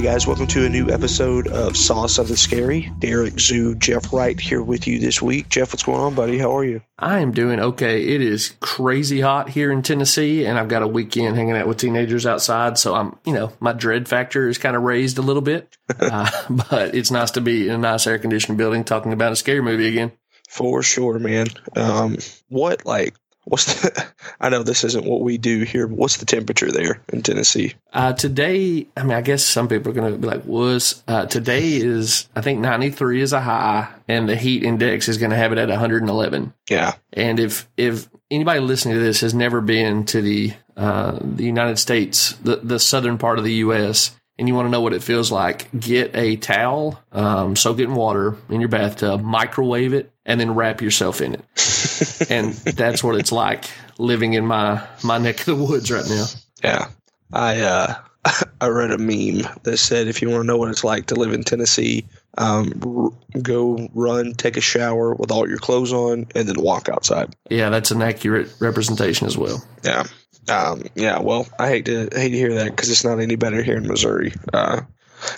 Hey guys, welcome to a new episode of Saw Something Scary. Derek Zoo, Jeff Wright here with you this week. Jeff, what's going on, buddy? How are you? I am doing okay. It is crazy hot here in Tennessee, and I've got a weekend hanging out with teenagers outside. So I'm, you know, my dread factor is kind of raised a little bit. uh, but it's nice to be in a nice air conditioned building talking about a scary movie again. For sure, man. Um, what like what's the? I know this isn't what we do here. But what's the temperature there in Tennessee? Uh, today, I mean, I guess some people are going to be like, "Was uh, today is I think 93 is a high, and the heat index is going to have it at 111." Yeah, And if if anybody listening to this has never been to the uh, the United States, the the southern part of the U.S., and you want to know what it feels like, get a towel, um, soak it in water in your bathtub, microwave it, and then wrap yourself in it. and that's what it's like living in my my neck of the woods right now. yeah. I uh, I read a meme that said if you want to know what it's like to live in Tennessee, um, r- go run, take a shower with all your clothes on, and then walk outside. Yeah, that's an accurate representation as well. Yeah. Um, yeah. Well, I hate to hate to hear that because it's not any better here in Missouri. Uh,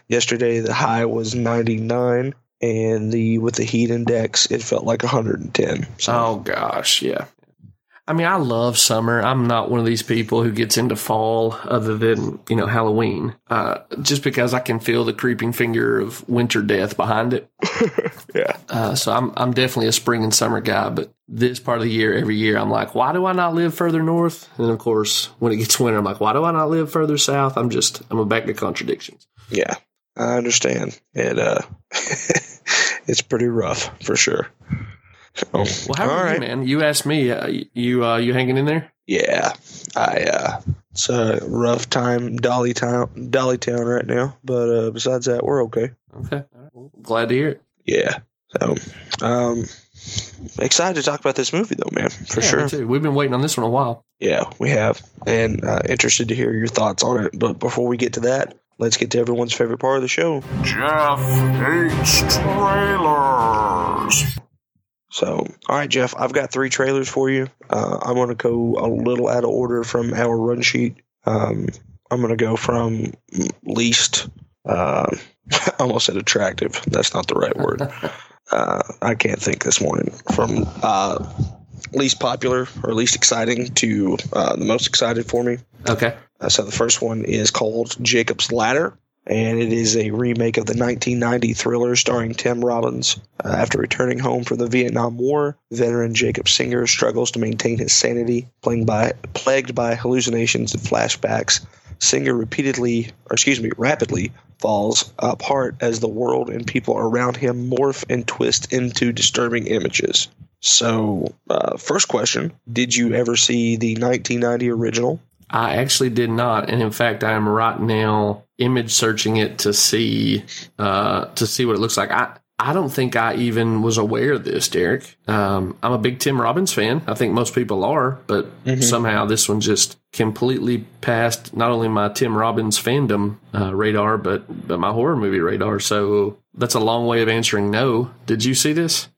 yesterday the high was 99, and the with the heat index it felt like 110. So Oh gosh, yeah. I mean, I love summer. I'm not one of these people who gets into fall other than, you know, Halloween. Uh, just because I can feel the creeping finger of winter death behind it. yeah, Uh, so I'm I'm definitely a spring and summer guy, but this part of the year, every year, I'm like, why do I not live further north? And of course, when it gets winter, I'm like, why do I not live further south? I'm just I'm a bag of contradictions. yeah. I understand. It uh, it's pretty rough for sure. So, Well, how are right. you, man? You asked me. Uh, you uh, you hanging in there? Yeah, I uh, it's a rough time, Dolly town, Dolly town right now. But uh, besides that, we're okay. Okay, right. Well, glad to hear it. Yeah. So, um, excited to talk about this movie though, man. For Yeah, sure. too. We've been waiting on this one a while. Yeah, we have, and uh, interested to hear your thoughts on it. But before we get to that, let's get to everyone's favorite part of the show. Jeff hates trailers. So, all right, Jeff, I've got three trailers for you. Uh, I'm going to go a little out of order from our run sheet. Um, I'm going to go from least, uh, I almost said attractive. That's not the right word. uh, I can't think this morning. From uh, least popular or least exciting to uh, the most excited for me. Okay. Uh, so the first one is called Jacob's Ladder, and it is a remake of the 1990 thriller starring Tim Robbins. Uh, after returning home from the Vietnam War, veteran Jacob Singer struggles to maintain his sanity, by, plagued by hallucinations and flashbacks. Singer repeatedly, or excuse me, rapidly falls apart as the world and people around him morph and twist into disturbing images. So, uh, first question Did you ever see the 1990 original? I actually did not, and in fact, I am right now image searching it to see uh, to see what it looks like. I I don't think I even was aware of this, Derek. Um, I'm a big Tim Robbins fan. I think most people are, but somehow this one just completely passed not only my Tim Robbins fandom uh, radar, but but my horror movie radar. So that's a long way of answering no. Did you see this?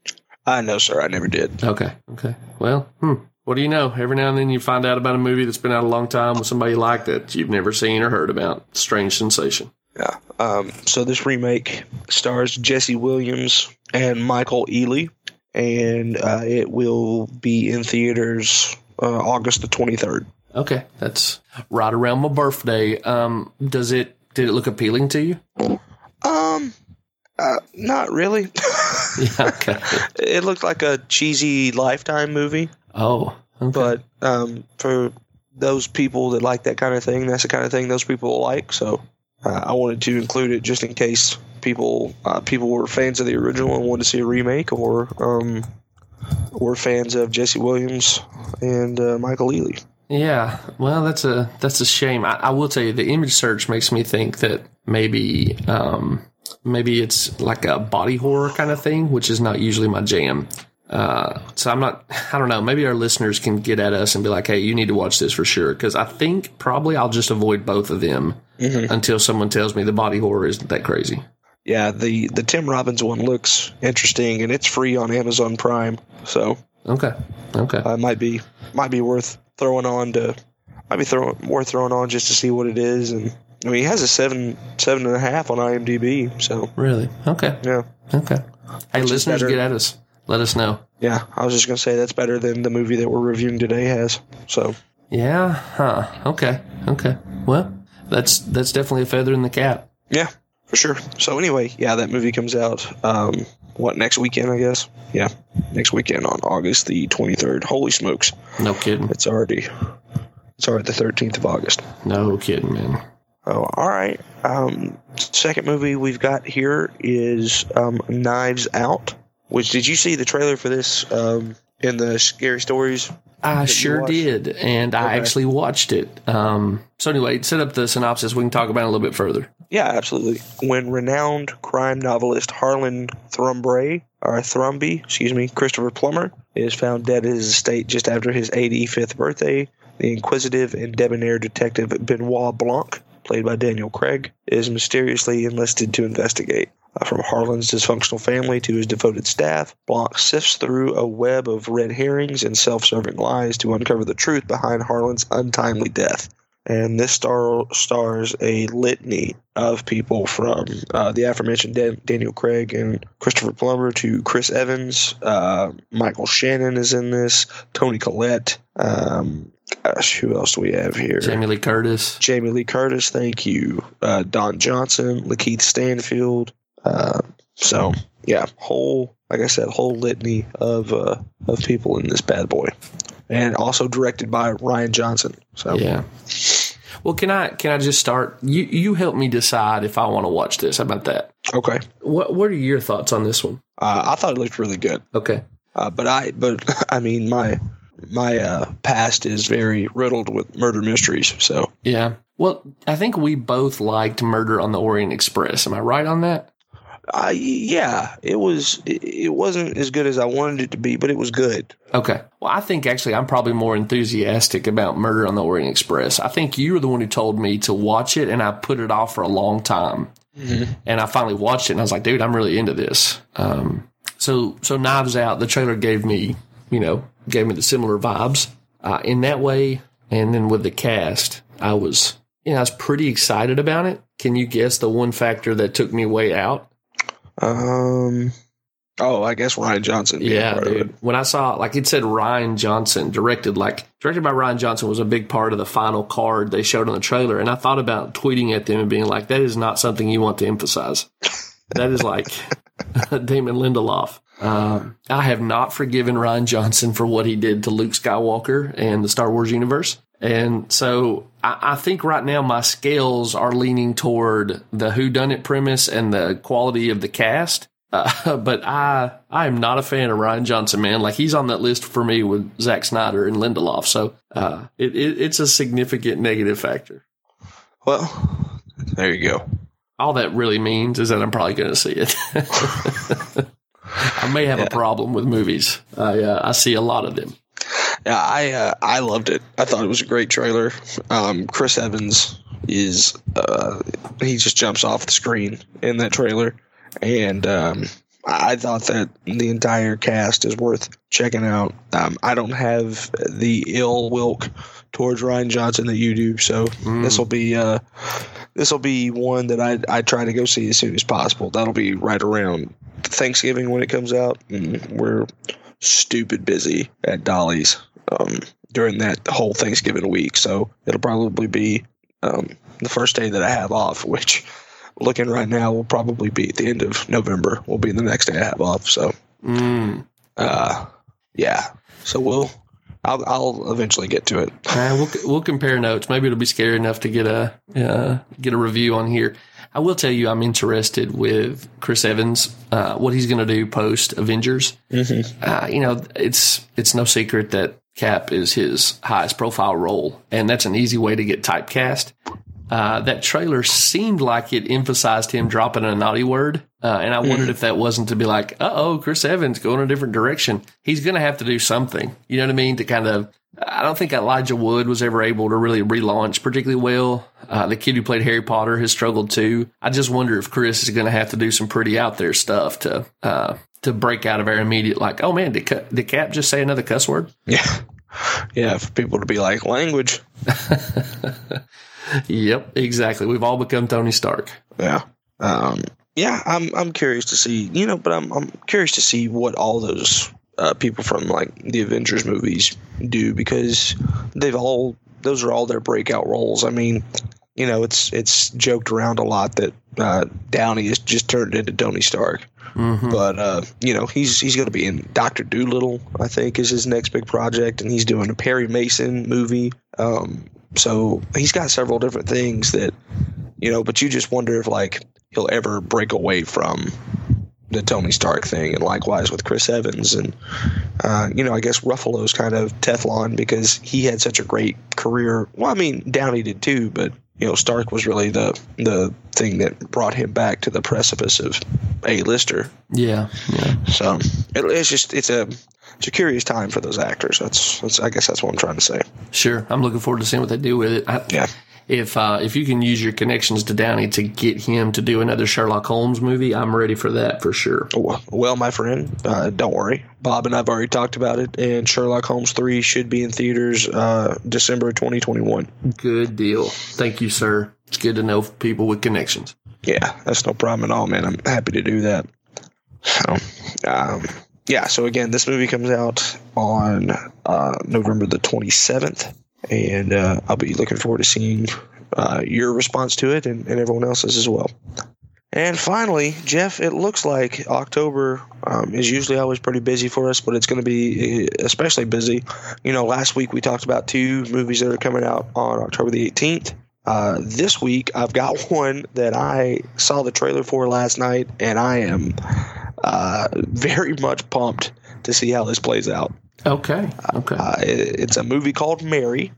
Uh, no, sir, I never did. Okay. Okay. Well, hmm. What do you know? Every now and then you find out about a movie that's been out a long time with somebody you like that you've never seen or heard about. Strange sensation. Yeah. Um, so this remake stars Jesse Williams and Michael Ealy, and uh, it will be in theaters uh, August the 23rd. Okay, that's right around my birthday. Um, does it? Did it look appealing to you? Um, uh, not really. Yeah. Okay. it looked like a cheesy Lifetime movie, Oh. Okay. but um, for those people that like that kind of thing, that's the kind of thing those people like. So uh, I wanted to include it just in case people uh, people were fans of the original and wanted to see a remake, or um, were fans of Jesse Williams and uh, Michael Ealy. Yeah, well, that's a that's a shame. I, I will tell you, the image search makes me think that maybe um, maybe it's like a body horror kind of thing, which is not usually my jam. Uh, so I'm not. I don't know. Maybe our listeners can get at us and be like, "Hey, you need to watch this for sure." Because I think probably I'll just avoid both of them until someone tells me the body horror isn't that crazy. Yeah, the the Tim Robbins one looks interesting, and it's free on Amazon Prime, so Okay. Okay. uh, might be might be worth throwing on to might be throwing worth throwing on just to see what it is and I mean, he has a seven seven and a half on IMDb. So Really? Okay. yeah, Okay. Hey, Which listeners, get at us. Let us know. yeah. I was just gonna say that's better than the movie that we're reviewing today has. So Yeah. Huh. Okay. Okay. Well, that's that's definitely a feather in the cap. yeah, for sure. So anyway, yeah, that movie comes out. Um, what next weekend? I guess. Yeah, next weekend on August the twenty third. Holy smokes! No kidding. It's already it's already the thirteenth of August. No kidding, man. Oh, all right. Um, second movie we've got here is um, Knives Out. Which did you see the trailer for this um, in the scary stories? I sure did, and I actually watched it. Um, so anyway, set up the synopsis. We can talk about it a little bit further. Yeah, absolutely. When renowned crime novelist Harlan Thrumbray, or Thrombey, excuse me, Christopher Plummer, is found dead at his estate just after his 85th birthday, the inquisitive and debonair detective Benoit Blanc, played by Daniel Craig, is mysteriously enlisted to investigate. Uh, from Harlan's dysfunctional family to his devoted staff, Blanc sifts through a web of red herrings and self serving lies to uncover the truth behind Harlan's untimely death and this star stars a litany of people from uh, the aforementioned Dan- Daniel Craig and Christopher Plummer to Chris Evans. Uh, Michael Shannon is in this. Toni Collette. Um, gosh, who else do we have here? Jamie Lee Curtis. Jamie Lee Curtis, thank you. Uh, Don Johnson, Lakeith Stanfield. Uh, so yeah, whole like I said, whole litany of uh, of people in this bad boy, and also directed by Rian Johnson. So Yeah. Well, can I can I just start? You you help me decide if I want to watch this. How about that? okay, What What are your thoughts on this one? uh, I thought it looked really good, Okay. uh, but I but I mean my my uh, past is very riddled with murder mysteries. So Yeah. Well, I think we both liked Murder on the Orient Express. Am I right on that? Uh, yeah, it was it, it wasn't as good as I wanted it to be, but it was good. Okay. Well, I think actually I'm probably more enthusiastic about Murder on the Orient Express. I think you were the one who told me to watch it, and I put it off for a long time. And I finally watched it, and I was like, dude, I'm really into this. Um, so, so Knives Out, the trailer gave me, you know, gave me the similar vibes uh, in that way. And then with the cast, I was, you know, I was pretty excited about it. Can you guess the one factor that took me way out? Um. Oh, I guess Rian Johnson. Yeah, dude. When I saw, like, it said Rian Johnson directed, like, directed by Rian Johnson was a big part of the final card they showed on the trailer. And I thought about tweeting at them and being like, that is not something you want to emphasize. That is like Damon Lindelof. Um, I have not forgiven Rian Johnson for what he did to Luke Skywalker and the Star Wars universe. And so I, I think right now my scales are leaning toward the whodunit premise and the quality of the cast. Uh, but I I am not a fan of Rian Johnson, man. Like he's on that list for me with Zack Snyder and Lindelof. So uh, it, it, it's a significant negative factor. Well, there you go. All that really means is that I'm probably going to see it. I may have a problem with movies. I uh, I see a lot of them. Yeah, I uh, I loved it. I thought it was a great trailer. Um, Chris Evans is uh, he just jumps off the screen in that trailer, and um, I thought that the entire cast is worth checking out. Um, I don't have the ill wilk towards Rian Johnson that you do, so this will be uh, this will be one that I I try to go see as soon as possible. That'll be right around Thanksgiving when it comes out, and we're stupid busy at Dolly's um, during that whole Thanksgiving week. So it'll probably be um, the first day that I have off, which looking right now will probably be at the end of November. Will be the next day I have off. So Mm. uh, yeah. So we'll I'll, I'll eventually get to it. We'll we'll compare notes. Maybe it'll be scary enough to get a uh, get a review on here. I will tell you, I'm interested with Chris Evans, uh, what he's going to do post Avengers. Uh, you know, it's it's no secret that Cap is his highest profile role, and that's an easy way to get typecast. Uh, that trailer seemed like it emphasized him dropping a naughty word, uh, and I wondered if that wasn't to be like, "Uh oh, Chris Evans going a different direction." He's going to have to do something. You know what I mean? To kind of, I don't think Elijah Wood was ever able to really relaunch particularly well. Uh, the kid who played Harry Potter has struggled too. I just wonder if Chris is going to have to do some pretty out there stuff to uh, to break out of our immediate like, "Oh man, did, did Cap just say another cuss word?" Yeah. yeah, for people to be like language. Yep, exactly. We've all become Tony Stark. Yeah. Um, yeah, I'm I'm curious to see, you know, but I'm I'm curious to see what all those uh, people from like the Avengers movies do because they've all those are all their breakout roles. I mean, you know, it's it's joked around a lot that uh, Downey has just turned into Tony Stark, Mm-hmm. but uh, you know he's he's going to be in Doctor Dolittle. I think is his next big project, and he's doing a Perry Mason movie. Um, so he's got several different things that you know, but you just wonder if like he'll ever break away from the Tony Stark thing, and likewise with Chris Evans, and uh, you know, I guess Ruffalo's kind of Teflon because he had such a great career. Well, I mean, Downey did too, but you know, Stark was really the the thing that brought him back to the precipice of a lister. Yeah, yeah. So it, it's just it's a it's a curious time for those actors. That's, that's I guess that's what I'm trying to say. Sure. I'm looking forward to seeing what they do with it. I, Yeah. If uh, if you can use your connections to Downey to get him to do another Sherlock Holmes movie, I'm ready for that for sure. Well, my friend, uh, don't worry. Bob and I've already talked about it, and Sherlock Holmes 3 should be in theaters uh, December 2021. Good deal. Thank you, sir. It's good to know people with connections. Yeah, that's no problem at all, man. I'm happy to do that. So, um, yeah, so again, this movie comes out on uh, November the 27th, and uh, I'll be looking forward to seeing uh, your response to it and, and everyone else's as well. And finally, Jeff, it looks like October um, is usually always pretty busy for us, but it's going to be uh, especially busy. You know, last week we talked about two movies that are coming out on October the 18th. Uh, this week, I've got one that I saw the trailer for last night, and I am uh, very much pumped to see how this plays out. Okay. Okay. Uh, it's a movie called Mary,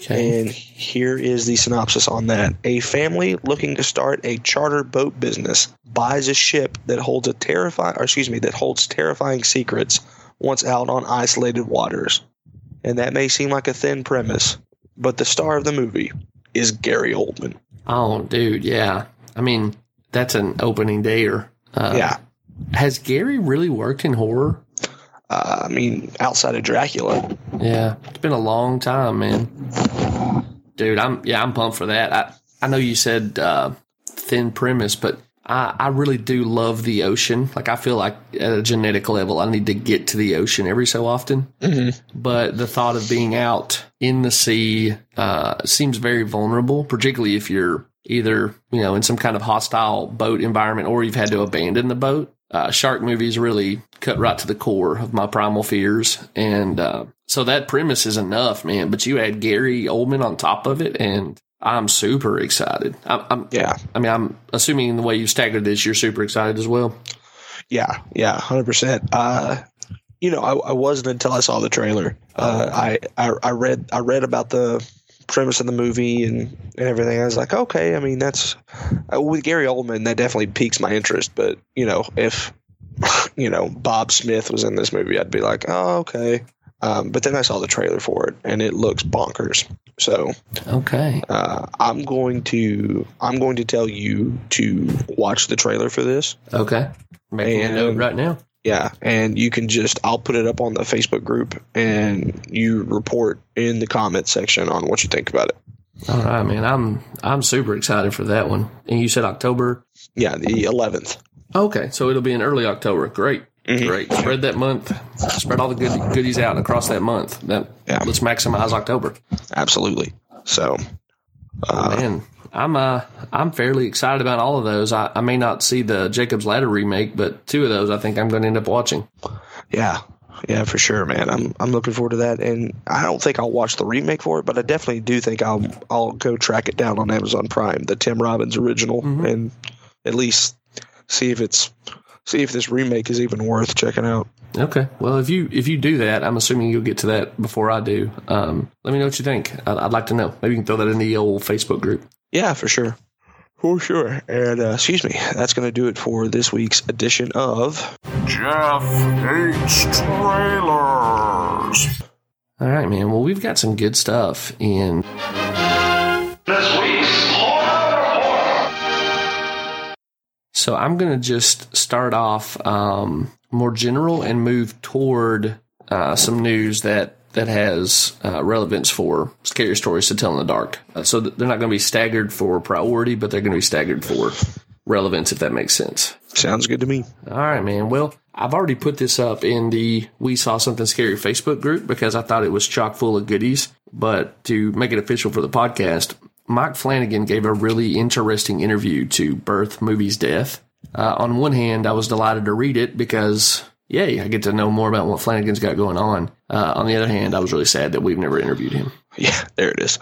Okay. and here is the synopsis on that. A family looking to start a charter boat business buys a ship that holds a terrifying, or excuse me, that holds terrifying secrets once out on isolated waters. And that may seem like a thin premise, but the star of the movie is Gary Oldman. Oh, dude. Yeah. I mean, that's an opening dare. Uh, yeah. Has Gary really worked in horror? Uh, I mean, outside of Dracula. Yeah, it's been a long time, man. Dude, I'm yeah, I'm pumped for that. I I know you said uh, thin premise, but I I really do love the ocean. Like I feel like at a genetic level, I need to get to the ocean every so often. Mm-hmm. But the thought of being out in the sea uh, seems very vulnerable, particularly if you're either you know in some kind of hostile boat environment or you've had to abandon the boat. Uh, shark movies really cut right to the core of my primal fears, and uh, so that premise is enough, man. But you add Gary Oldman on top of it, and I'm super excited. I'm, I'm Yeah. I mean, I'm assuming the way you staggered this, you're super excited as well. Yeah, yeah, hundred percent. Uh, you know, I, I wasn't until I saw the trailer. Uh, I, I I read I read about the premise of the movie and, and everything. I was like, okay. I mean, that's uh, with Gary Oldman. That definitely piques my interest. But you know, if you know Bob Smith was in this movie, I'd be like, oh, okay. Um, but then I saw the trailer for it, and it looks bonkers. So Okay. uh, I'm going to I'm going to tell you to watch the trailer for this. Okay. Making a And- note right now. Yeah, and you can just I'll put it up on the Facebook group and you report in the comment section on what you think about it. All right, man. I'm I'm super excited for that one. And you said October. Yeah, the 11th. Okay, so it'll be in early October. Great, Mhm. great. Spread that month. Spread all the good goodies out across that month. That Yeah. let's maximize October. Absolutely. So, uh, Man, I'm uh I'm fairly excited about all of those. I, I may not see the Jacob's Ladder remake, but two of those I think I'm going to end up watching. yeah. Yeah, for sure, man. I'm I'm looking forward to that and I don't think I'll watch the remake for it, but I definitely do think I'll I'll go track it down on Amazon Prime, the Tim Robbins original Mhm. and at least see if it's see if this remake is even worth checking out. Okay. Well, if you if you do that, I'm assuming you'll get to that before I do. Um, let me know what you think. I'd, I'd like to know. Maybe you can throw that in the old Facebook group. Yeah, for sure. For sure. And uh, excuse me, that's going to do it for this week's edition of. Jeff hates trailers. All right, man. Well, we've got some good stuff in This week's Horror So I'm going to just start off um, more general and move toward uh, some news that that has uh, relevance for scary stories to tell in the dark. Uh, so th- they're not going to be staggered for priority, but they're going to be staggered for relevance, if that makes sense. Sounds good to me. All right, man. Well, I've already put this up in the We Saw Something Scary Facebook group because I thought it was chock full of goodies. But to make it official for the podcast, Mike Flanagan gave a really interesting interview to Birth Movies Death. Uh, on one hand, I was delighted to read it because, yay, I get to know more about what Flanagan's got going on. Uh, on the other hand, I was really sad that we've never interviewed him. Yeah, there it is.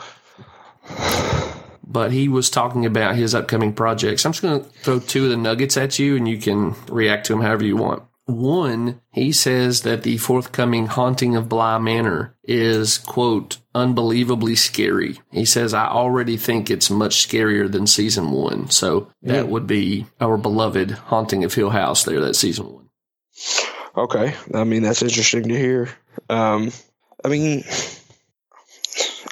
But he was talking about his upcoming projects. I'm just going to throw two of the nuggets at you and you can react to them however you want. One, he says that the forthcoming Haunting of Bly Manor is, quote, unbelievably scary. He says, I already think it's much scarier than season one. So that would be our beloved Haunting of Hill House there, that season one. Okay, I mean that's interesting to hear. Um, I mean,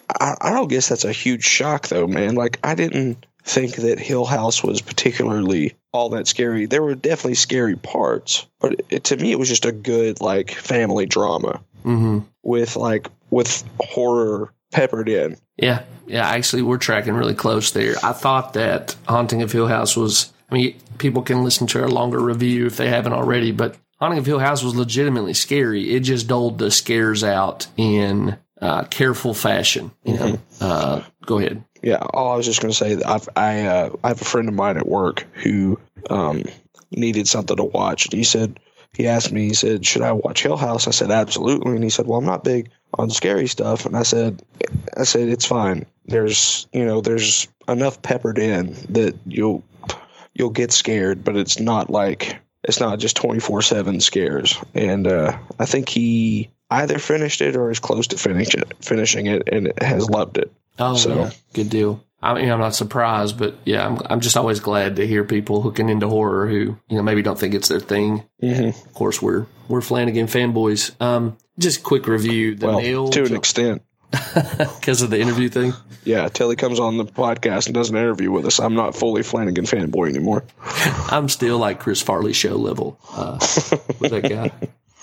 I, I don't guess that's a huge shock though, man. Like I didn't think that Hill House was particularly all that scary. There were definitely scary parts, but it, to me it was just a good like family drama Mm-hmm. with like with horror peppered in. Yeah, yeah. Actually, we're tracking really close there. I thought that Haunting of Hill House was. I mean, people can listen to our longer review if they haven't already, but Haunting of Hill House was legitimately scary. It just doled the scares out in uh, careful fashion. You know. Uh, go ahead. Yeah, all I was just going to say that I've, I uh, I have a friend of mine at work who um, needed something to watch, and he said he asked me, he said, "Should I watch Hill House?" I said, "Absolutely," and he said, "Well, I'm not big on scary stuff," and I said, "I said it's fine. There's you know there's enough peppered in that you'll you'll get scared, but it's not like it's not just 24 seven scares." And uh, I think he either finished it or is close to finish it, finishing it, and has loved it. Oh, So- yeah. good deal. I mean, I'm not surprised, but yeah, I'm, I'm just always glad to hear people hooking into horror who, you know, maybe don't think it's their thing. Mm-hmm. Of course, we're we're Flanagan fanboys. Um, just quick review. The Well, nail to an extent. because of the interview thing. Yeah, till he comes on the podcast and does an interview with us, I'm not fully Flanagan fanboy anymore. I'm still like Chris Farley show level uh, with that guy.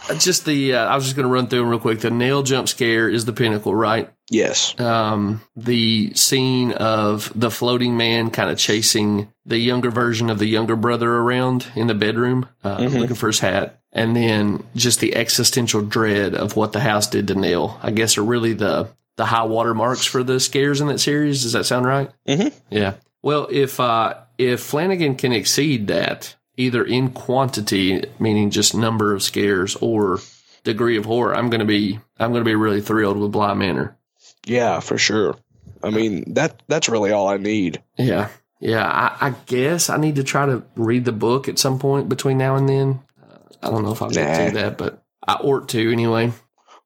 Uh, Just the uh, I was just going to run through them real quick. The Nell jump scare is the pinnacle, right? Yes. Um, the scene of the floating man kind of chasing the younger version of the younger brother around in the bedroom, uh, looking for his hat, and then just the existential dread of what the house did to Nell. I guess are really the the high water marks for the scares in that series. Does that sound right? Mhm. Yeah. Well, if uh, if Flanagan can exceed that, either in quantity, meaning just number of scares, or degree of horror, I'm going to be I'm going to be really thrilled with Bly Manor. Yeah, for sure. I mean that that's really all I need. Yeah. Yeah. I, I guess I need to try to read the book at some point between now and then. Uh, I don't know if I'll get Nah. to that, but I ought to anyway.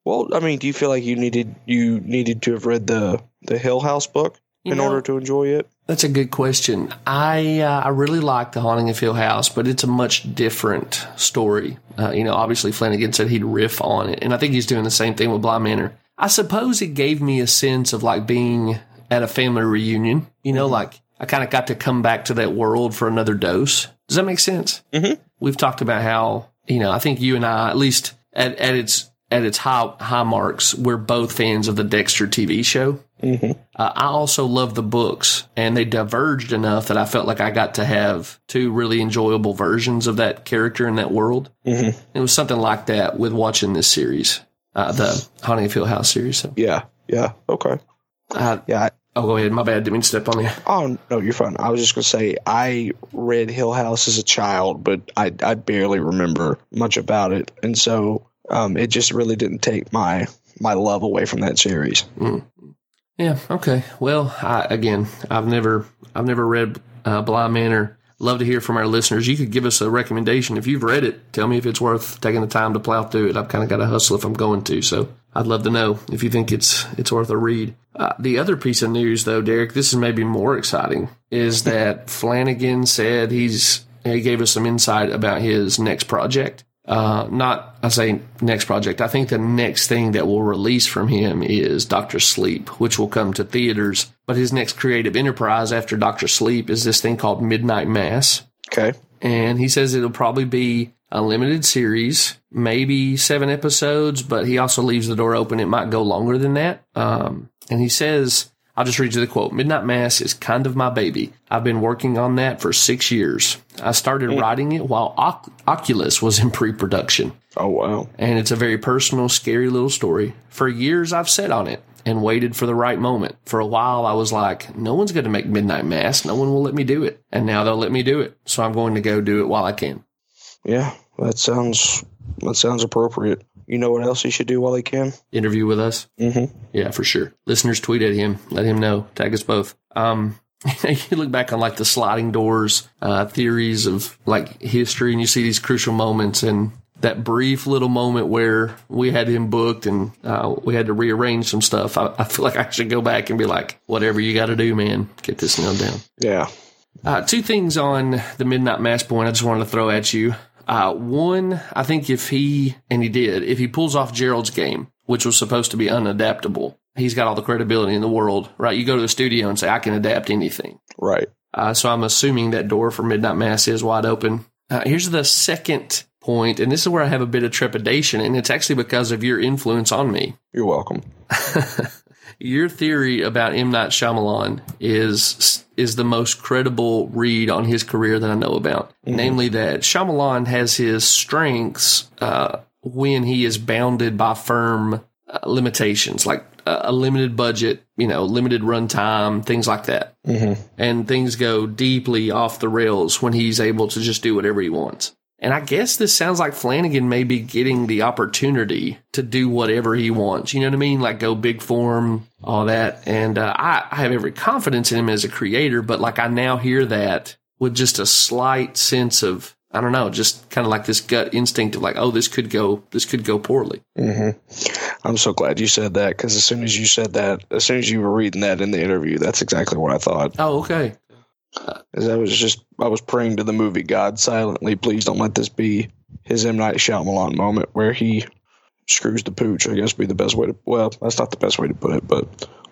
Well, I mean, do you feel like you needed you needed to have read the the Hill House book You in know- order to enjoy it? That's a good question. I uh, I really like The Haunting of Hill House, but it's a much different story. Uh, you know, obviously Flanagan said he'd riff on it, and I think he's doing the same thing with Bly Manor. I suppose it gave me a sense of like being at a family reunion. You know, like I kind of got to come back to that world for another dose. Does that make sense? Mhm. We've talked about how you know I think you and I, at least at, at its at its high high marks, we're both fans of the Dexter TV show. Uh, I also love the books, and they diverged enough that I felt like I got to have two really enjoyable versions of that character in that world. Mhm. It was something like that with watching this series, uh, the Haunting of Hill House series. So, Yeah. Yeah. Okay. uh, Yeah. I, oh, go ahead. My bad. Didn't mean to step on you. oh no, you're fine. I was just gonna say I read Hill House as a child, but I I barely remember much about it, and so um, it just really didn't take my my love away from that series. Yeah. Okay. Well, I, again, I've never, I've never read uh, Bly Manor. Love to hear from our listeners. You could give us a recommendation if you've read it. Tell me if it's worth taking the time to plow through it. I've kind of got to hustle if I'm going to, so I'd love to know if you think it's it's worth a read. Uh, the other piece of news, though, Derek, this is maybe more exciting, is that Flanagan said he's he gave us some insight about his next project. Uh, not, I say next project. I think the next thing that will release from him is Doctor Sleep, which will come to theaters. But his next creative enterprise after Doctor Sleep is this thing called Midnight Mass. Okay. And he says it'll probably be a limited series, maybe seven episodes, but he also leaves the door open. It might go longer than that. Um, and he says, I'll just read you the quote. Midnight Mass is kind of my baby. I've been working on that for six years. I started writing it while Oc- Oculus was in pre-production Oh wow. and it's a very personal, scary little story. For years, I've sat on it and waited for the right moment. For a while, I was like, no one's going to make Midnight Mass. No one will let me do it. And now they'll let me do it. So I'm going to go do it while I can. Yeah, that sounds that sounds appropriate. You know what else he should do while he can? Interview with us. Mm-hmm. Yeah, for sure. Listeners tweet at him. Let him know. Tag us both. Um, you look back on like the sliding doors, uh, theories of like history and you see these crucial moments and that brief little moment where we had him booked and uh, we had to rearrange some stuff. I, I feel like I should go back and be like, whatever you got to do, man, get this nailed down. Yeah. Uh, two things on the Midnight Mass point I just wanted to throw at you. Uh, one, I think if he, and he did, if he pulls off Gerald's game, which was supposed to be unadaptable, he's got all the credibility in the world, right? You go to the studio and say, I can adapt anything. Right. Uh, so I'm assuming that door for Midnight Mass is wide open. Uh, here's the second point, and this is where I have a bit of trepidation, and it's actually because of your influence on me. You're welcome. Your theory about M Night Shyamalan is is the most credible read on his career that I know about. Namely, that Shyamalan has his strengths uh, when he is bounded by firm uh, limitations, like a, limited budget, you know, limited runtime, things like that. Mm-hmm. And things go deeply off the rails when he's able to just do whatever he wants. And I guess this sounds like Flanagan may be getting the opportunity to do whatever he wants. You know what I mean? Like go big form, all that. And uh, I, I have every confidence in him as a creator, but like I now hear that with just a slight sense of, I don't know, just kind of like this gut instinct of like, oh, this could go, this could go poorly. Mm-hmm. I'm so glad you said that because as soon as you said that, as soon as you were reading that in the interview, that's exactly what I thought. Oh, okay. As I was just, I was praying to the movie God silently, please don't let this be his M Night Shyamalan moment where he screws the pooch. I guess would be the best way to. Well, that's not the best way to put it, but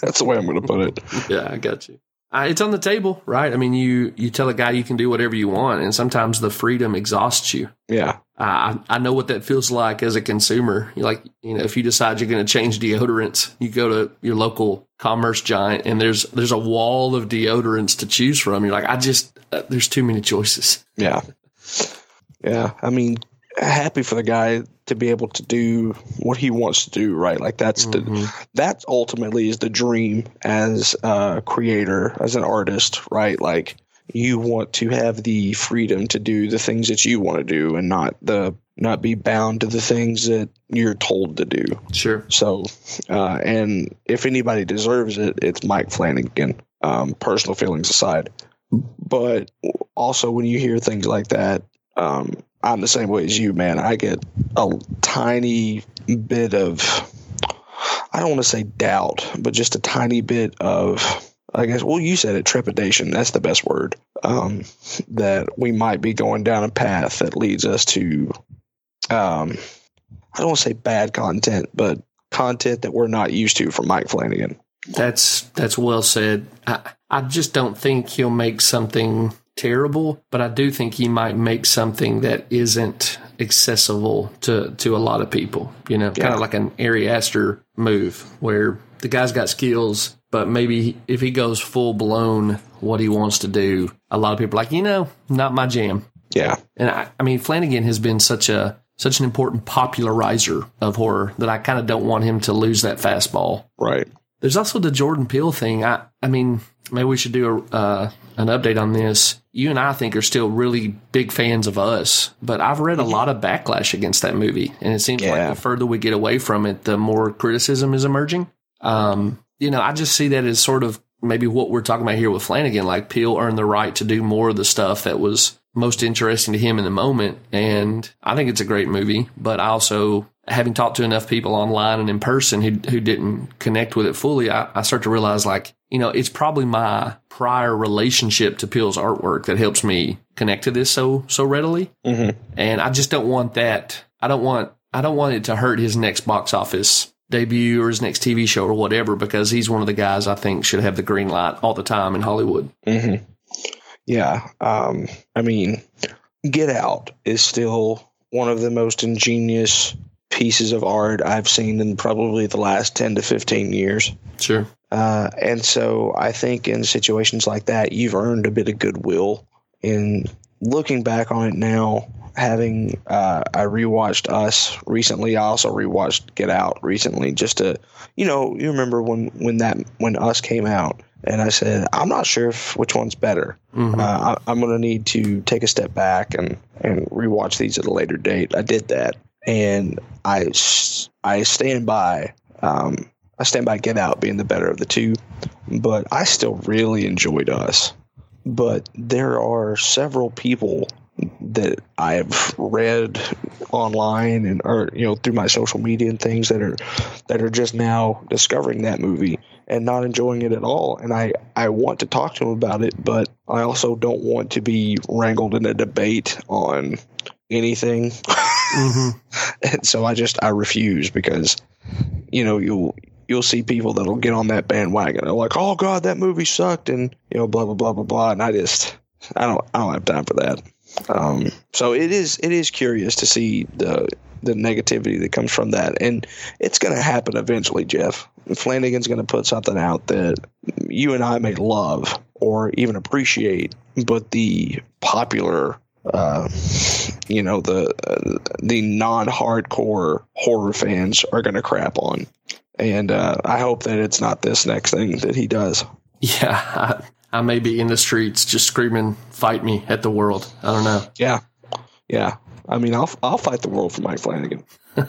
that's the way I'm going to put it. Yeah, I got you. Uh, it's on the table, right? I mean, you you tell a guy you can do whatever you want, and sometimes the freedom exhausts you. Yeah, Uh, I I know what that feels like as a consumer. You like, you know, if you decide you're going to change deodorants, you go to your local commerce giant, and there's there's a wall of deodorants to choose from. You're like, I just uh, there's too many choices. yeah, yeah. I mean, happy for the guy to be able to do what he wants to do. Right, like that's the that ultimately is the dream as a creator, as an artist. Right, like you want to have the freedom to do the things that you want to do, and not the not be bound to the things that you're told to do. Sure. So, uh, and if anybody deserves it, it's Mike Flanagan. Um, personal feelings aside, but also when you hear things like that, um, I'm the same way as you, man. I get a tiny bit of, I don't want to say doubt, but just a tiny bit of, I guess, well, you said it, trepidation. That's the best word. Um, that we might be going down a path that leads us to, um, I don't want to say bad content, but content that we're not used to from Mike Flanagan. That's that's well said. I I just don't think he'll make something terrible, but I do think he might make something that isn't accessible to to a lot of people. You know, kind of like an Ari Aster move where the guy's got skills, but maybe if he goes full blown what he wants to do, a lot of people are like, you know, not my jam. Yeah. And I, I mean, Flanagan has been such a such an important popularizer of horror that I kind of don't want him to lose that fastball. Right. There's also the Jordan Peele thing. I, I mean, maybe we should do a, uh, an update on this. You and I think are still really big fans of us, but I've read a lot of backlash against that movie, and it seems Yeah. like the further we get away from it, the more criticism is emerging. Um, you know, I just see that as sort of maybe what we're talking about here with Flanagan. Like Peele earned the right to do more of the stuff that was most interesting to him in the moment, and I think it's a great movie. But I also, having talked to enough people online and in person who who didn't connect with it fully, I, I start to realize like you know it's probably my prior relationship to Peele's artwork that helps me connect to this so so readily, Mhm. and I just don't want that. I don't want I don't want it to hurt his next box office debut or his next TV show or whatever because he's one of the guys I think should have the green light all the time in Hollywood. hmm Yeah. Um, I mean, Get Out is still one of the most ingenious pieces of art I've seen in probably the last 10 to 15 years. Sure. Uh, and so I think in situations like that, you've earned a bit of goodwill. In looking back on it now, having uh, I rewatched Us recently, I also rewatched Get Out recently, just to, you know, you remember when when that when Us came out, and I said I'm not sure if which one's better. Mhm. Uh, I, I'm going to need to take a step back and and rewatch these at a later date. I did that, and I I stand by. Um, I stand by Get Out being the better of the two, but I still really enjoyed Us. But there are several people that I've read online and or you know through my social media and things that are that are just now discovering that movie and not enjoying it at all and I I want to talk to them about it but I also don't want to be wrangled in a debate on anything hmm and so I just I refuse because you know you'll you'll see people that'll get on that bandwagon. They're like oh god that movie sucked and you know blah blah blah blah blah. And I just I don't I don't have time for that. Um, so it is it is curious to see the the negativity that comes from that. And it's going to happen eventually Jeff. Flanagan's going to put something out that you and I may love or even appreciate but the popular uh, you know the uh, the non-hardcore horror fans are going to crap on and uh, I hope that it's not this next thing that he does. Yeah. I, I may be in the streets just screaming, fight me at the world. I don't know. Yeah, yeah. I mean, I'll I'll fight the world for Mike Flanagan.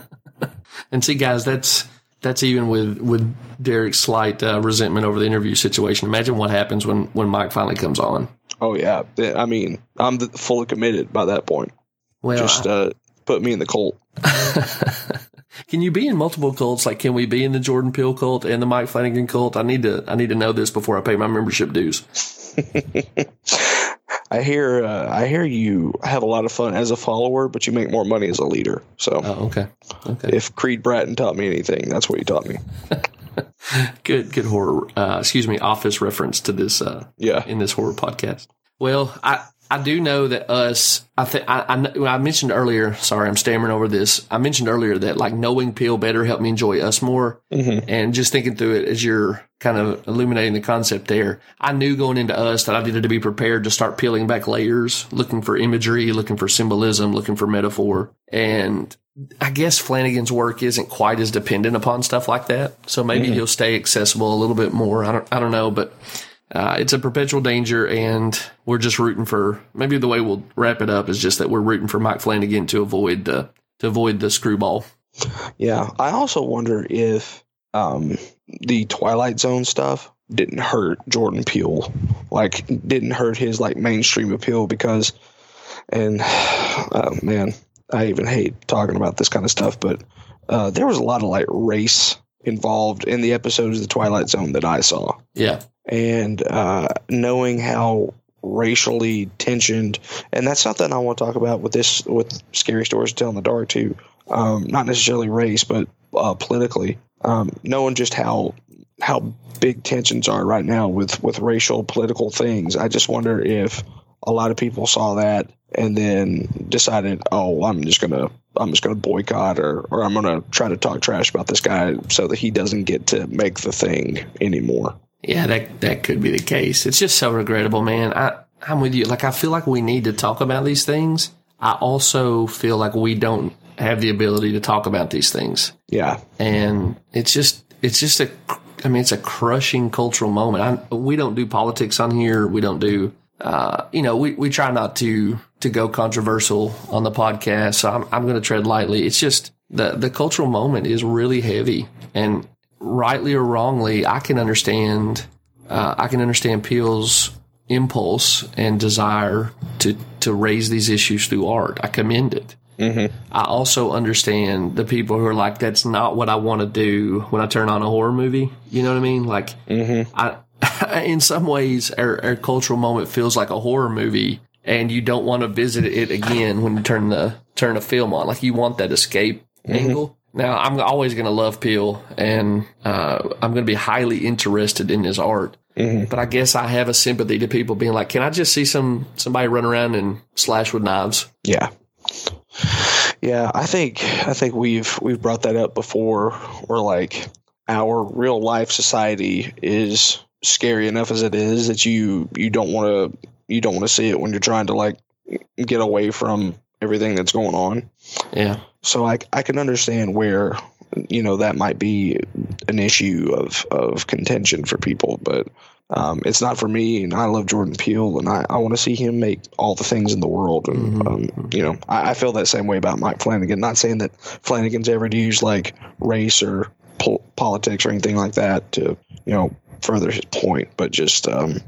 And see, guys, that's that's even with with Derek's slight uh, resentment over the interview situation. Imagine what happens when when Mike finally comes on. Oh yeah, I mean, I'm fully committed by that point. Well, Just uh, put me in the cult. can you be in multiple cults? Like, can we be in the Jordan Peele cult and the Mike Flanagan cult? I need to I need to know this before I pay my membership dues. I hear uh, I hear you have a lot of fun as a follower, but you make more money as a leader. So Oh, okay, okay, if Creed Bratton taught me anything, that's what he taught me. good, good horror. Uh, excuse me, office reference to this uh, Yeah, in this horror podcast. Well, I I do know that us. I think I, I mentioned earlier. Sorry, I'm stammering over this. I mentioned earlier that like knowing Peele better helped me enjoy us more, Mhm. and just thinking through it as you're kind of illuminating the concept there. I knew going into us that I needed to be prepared to start peeling back layers, looking for imagery, looking for symbolism, looking for metaphor, and I guess Flanagan's work isn't quite as dependent upon stuff like that. So maybe he'll stay accessible a little bit more. I don't, I don't know, but uh, it's a perpetual danger, and we're just rooting for. Maybe the way we'll wrap it up is just that we're rooting for Mike Flanagan to avoid the to avoid the screwball. yeah. I also wonder if um, the Twilight Zone stuff didn't hurt Jordan Peele, like didn't hurt his like mainstream appeal because, and oh man, I even hate talking about this kind of stuff, but uh, there was a lot of like race involved in the episodes of the Twilight Zone that I saw. Yeah, and uh, knowing how racially tensioned, and that's something I want to talk about with this with scary stories to tell in the dark too. Um, not necessarily race, but uh, politically, um, knowing just how how big tensions are right now with with racial political things. I just wonder if a lot of people saw that and then decided, oh, I'm just gonna I'm just gonna boycott or or I'm gonna try to talk trash about this guy so that he doesn't get to make the thing anymore. yeah, that that could be the case. It's just so regrettable, man. I I'm with you. Like I feel like we need to talk about these things. I also feel like we don't have the ability to talk about these things. Yeah, and it's just it's just a I mean it's a crushing cultural moment. I, we don't do politics on here. We don't do uh, you know we, we try not to to go controversial on the podcast. So I'm I'm going to tread lightly. It's just the the cultural moment is really heavy, and rightly or wrongly, I can understand uh, I can understand Peele's impulse and desire to to raise these issues through art. I commend it. I also understand the people who are like, that's not what I want to do when I turn on a horror movie. You know what I mean? Like, I, in some ways, our, our cultural moment feels like a horror movie and you don't want to visit it again when you turn the, turn a film on. Like you want that escape angle. Now, I'm always going to love Peele and, uh, I'm going to be highly interested in his art. But I guess I have a sympathy to people being like, "Can I just see some somebody run around and slash with knives?" Yeah. Yeah, I think I think we've we've brought that up before where like our real life society is scary enough as it is that you you don't want to you don't want to see it when you're trying to like get away from everything that's going on. Yeah, So I I can understand where you know that might be an issue of of contention for people, but um, it's not for me. And I love Jordan Peele, and I, I want to see him make all the things in the world. And um, you know, I, I feel that same way about Mike Flanagan. Not saying that Flanagan's ever used like race or pol- politics or anything like that to you know further his point, but just um,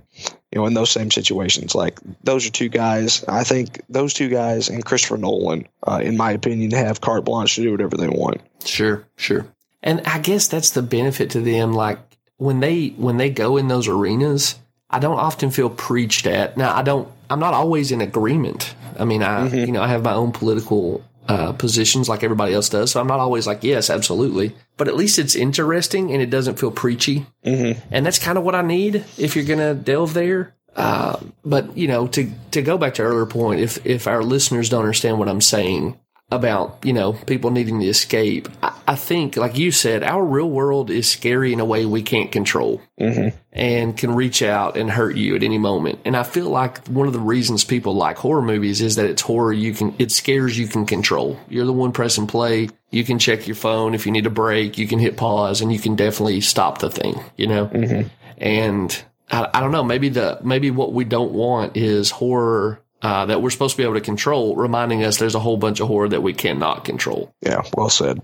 you know, in those same situations, like those are two guys. I think those two guys and Christopher Nolan, uh, in my opinion, have carte blanche to do whatever they want. sure, sure. And I guess that's the benefit to them. Like when they when they go in those arenas, I don't often feel preached at. Now I don't. I'm not always in agreement. I mean, I you know I have my own political uh, positions like everybody else does, so I'm not always like yes, absolutely. But at least it's interesting and it doesn't feel preachy. Mm-hmm. and that's kind of what I need if you're gonna delve there. Uh, but you know, to to go back to earlier point, if if our listeners don't understand what I'm saying about you know people needing to escape, I, I think like you said, our real world is scary in a way we can't control Mm-hmm. and can reach out and hurt you at any moment. And I feel like one of the reasons people like horror movies is that it's horror you can it scares you can control. You're the one pressing play. You can check your phone if you need a break. You can hit pause and you can definitely stop the thing. You know, and I, I don't know. Maybe the maybe what we don't want is horror. Uh, that we're supposed to be able to control, reminding us there's a whole bunch of horror that we cannot control. Yeah, well said.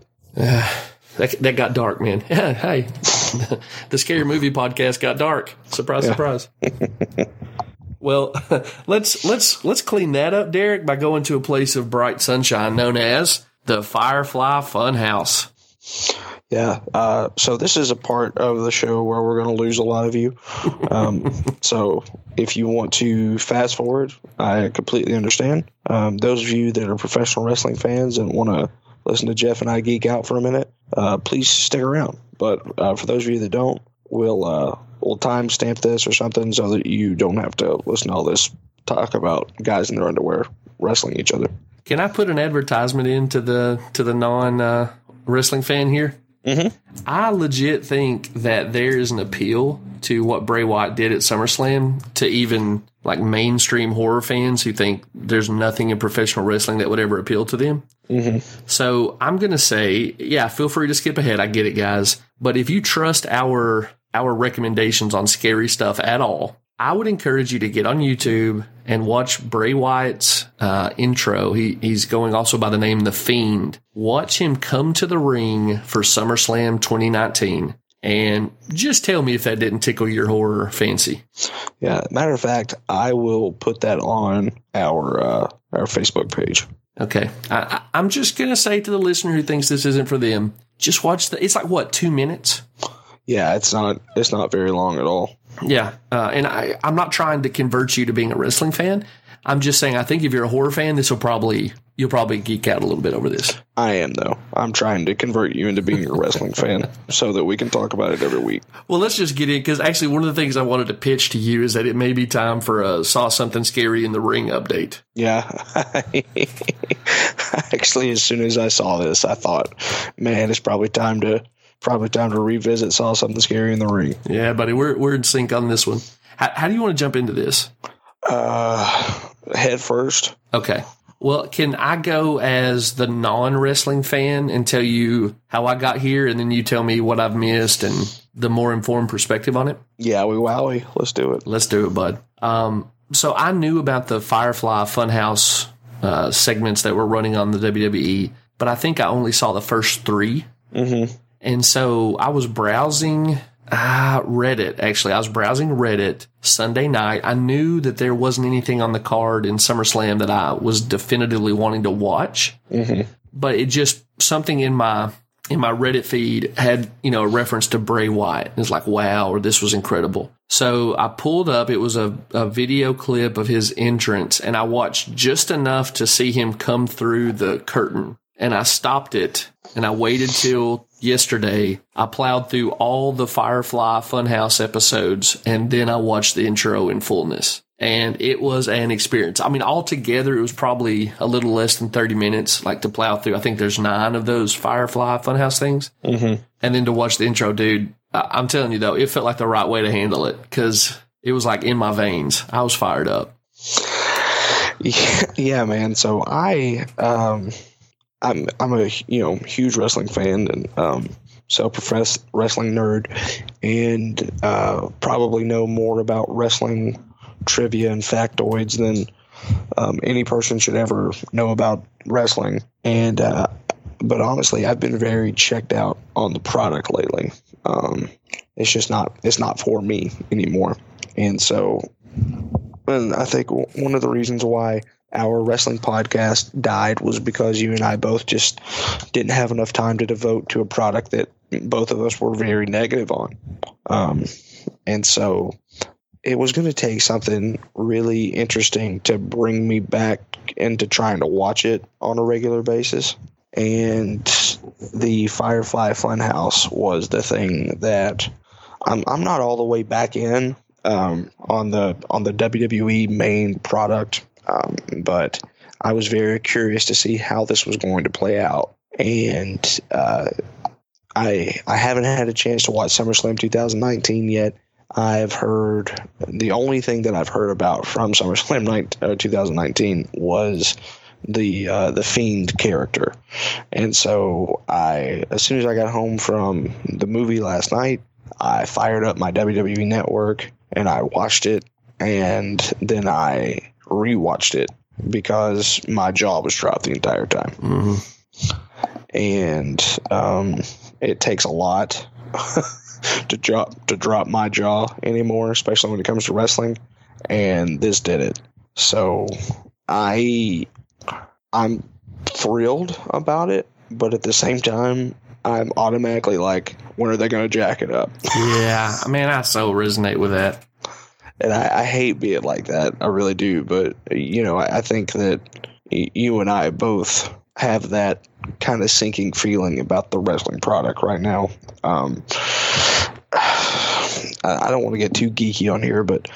That, that got dark, man. hey, the scary movie podcast got dark. Surprise, surprise. well, let's let's let's clean that up, Derek, by going to a place of bright sunshine known as the Firefly Funhouse. Yeah. Uh, so this is a part of the show where we're going to lose a lot of you. Um, so if you want to fast forward, I completely understand. Um, those of you that are professional wrestling fans and want to listen to Jeff and I geek out for a minute, uh, please stick around. But uh, for those of you that don't, we'll uh, we'll timestamp this or something so that you don't have to listen to all this talk about guys in their underwear wrestling each other. Can I put an advertisement into the to the non uh, wrestling fan here? Mhm. I legit think that there is an appeal to what Bray Wyatt did at SummerSlam to even like mainstream horror fans who think there's nothing in professional wrestling that would ever appeal to them. So I'm gonna say, yeah, feel free to skip ahead. I get it, guys. But if you trust our our recommendations on scary stuff at all, I would encourage you to get on YouTube and watch Bray Wyatt's uh, intro. He he's going also by the name The Fiend. Watch him come to the ring for SummerSlam 2019, and just tell me if that didn't tickle your horror fancy. Yeah, matter of fact, I will put that on our uh, our Facebook page. Okay, I, I, I'm just gonna say to the listener who thinks this isn't for them, just watch the. It's like what two minutes. Yeah, it's not it's not very long at all. Yeah, uh, and I, I'm not trying to convert you to being a wrestling fan. I'm just saying I think if you're a horror fan, this will probably you'll probably geek out a little bit over this. I am though. I'm trying to convert you into being a wrestling fan so that we can talk about it every week. Well, let's just get in because actually one of the things I wanted to pitch to you is that it may be time for a saw something scary in the ring update. Yeah. Actually, as soon as I saw this, I thought, man, it's probably time to probably time to revisit saw something scary in the ring. Yeah, buddy, we're we're in sync on this one. How, how do you want to jump into this? Uh head first. Okay. Well, can I go as the non wrestling fan and tell you how I got here, and then you tell me what I've missed and the more informed perspective on it? Yeah, we wowie. Let's do it. Let's do it, bud. Um, so I knew about the Firefly Funhouse uh, segments that were running on the WWE, but I think I only saw the first 3 Mm-hmm. And so I was browsing uh, Reddit. Actually, I was browsing Reddit Sunday night. I knew that there wasn't anything on the card in SummerSlam that I was definitively wanting to watch, Mm-hmm. but it just something in my in my Reddit feed had you know a reference to Bray Wyatt. It's like wow, or this was incredible. So I pulled up. It was a, a video clip of his entrance, and I watched just enough to see him come through the curtain. And I stopped it, and I waited till yesterday, I plowed through all the Firefly Funhouse episodes and then I watched the intro in fullness. And it was an experience. I mean, altogether, it was probably a little less than 30 minutes, like to plow through. I think there's nine of those Firefly Funhouse things. Mm-hmm. And then to watch the intro, dude, I- I'm telling you though, it felt like the right way to handle it because it was like in my veins. I was fired up. Yeah, yeah, man. So I, um, I'm, I'm a you know huge wrestling fan and um, self-professed wrestling nerd, and uh, probably know more about wrestling trivia and factoids than um, any person should ever know about wrestling. And uh, but honestly, I've been very checked out on the product lately. Um, it's just not it's not for me anymore, and so and I think one of the reasons why our wrestling podcast died was because you and I both just didn't have enough time to devote to a product that both of us were very negative on. Um, and so it was going to take something really interesting to bring me back into trying to watch it on a regular basis. And the Firefly Funhouse was the thing that I'm, I'm not all the way back in um, on the on the WWE main product, um, but I was very curious to see how this was going to play out, and uh, I I haven't had a chance to watch SummerSlam 2019 yet. I've heard the only thing that I've heard about from SummerSlam 19, uh, 2019 was the uh, the Fiend character, and so I as soon as I got home from the movie last night, I fired up my WWE network and I watched it, and then I rewatched it because my jaw was dropped the entire time, hmm and um, it takes a lot to drop to drop my jaw anymore, especially when it comes to wrestling, and this did it. So I I'm thrilled about it, but at the same time, I'm automatically like, when are they going to jack it up? Yeah, I mean, I so resonate with that. And I, I hate being like that. I really do. But you know, I, I think that y- you and I both have that kind of sinking feeling about the wrestling product right now. Um, I, I don't want to get too geeky on here, but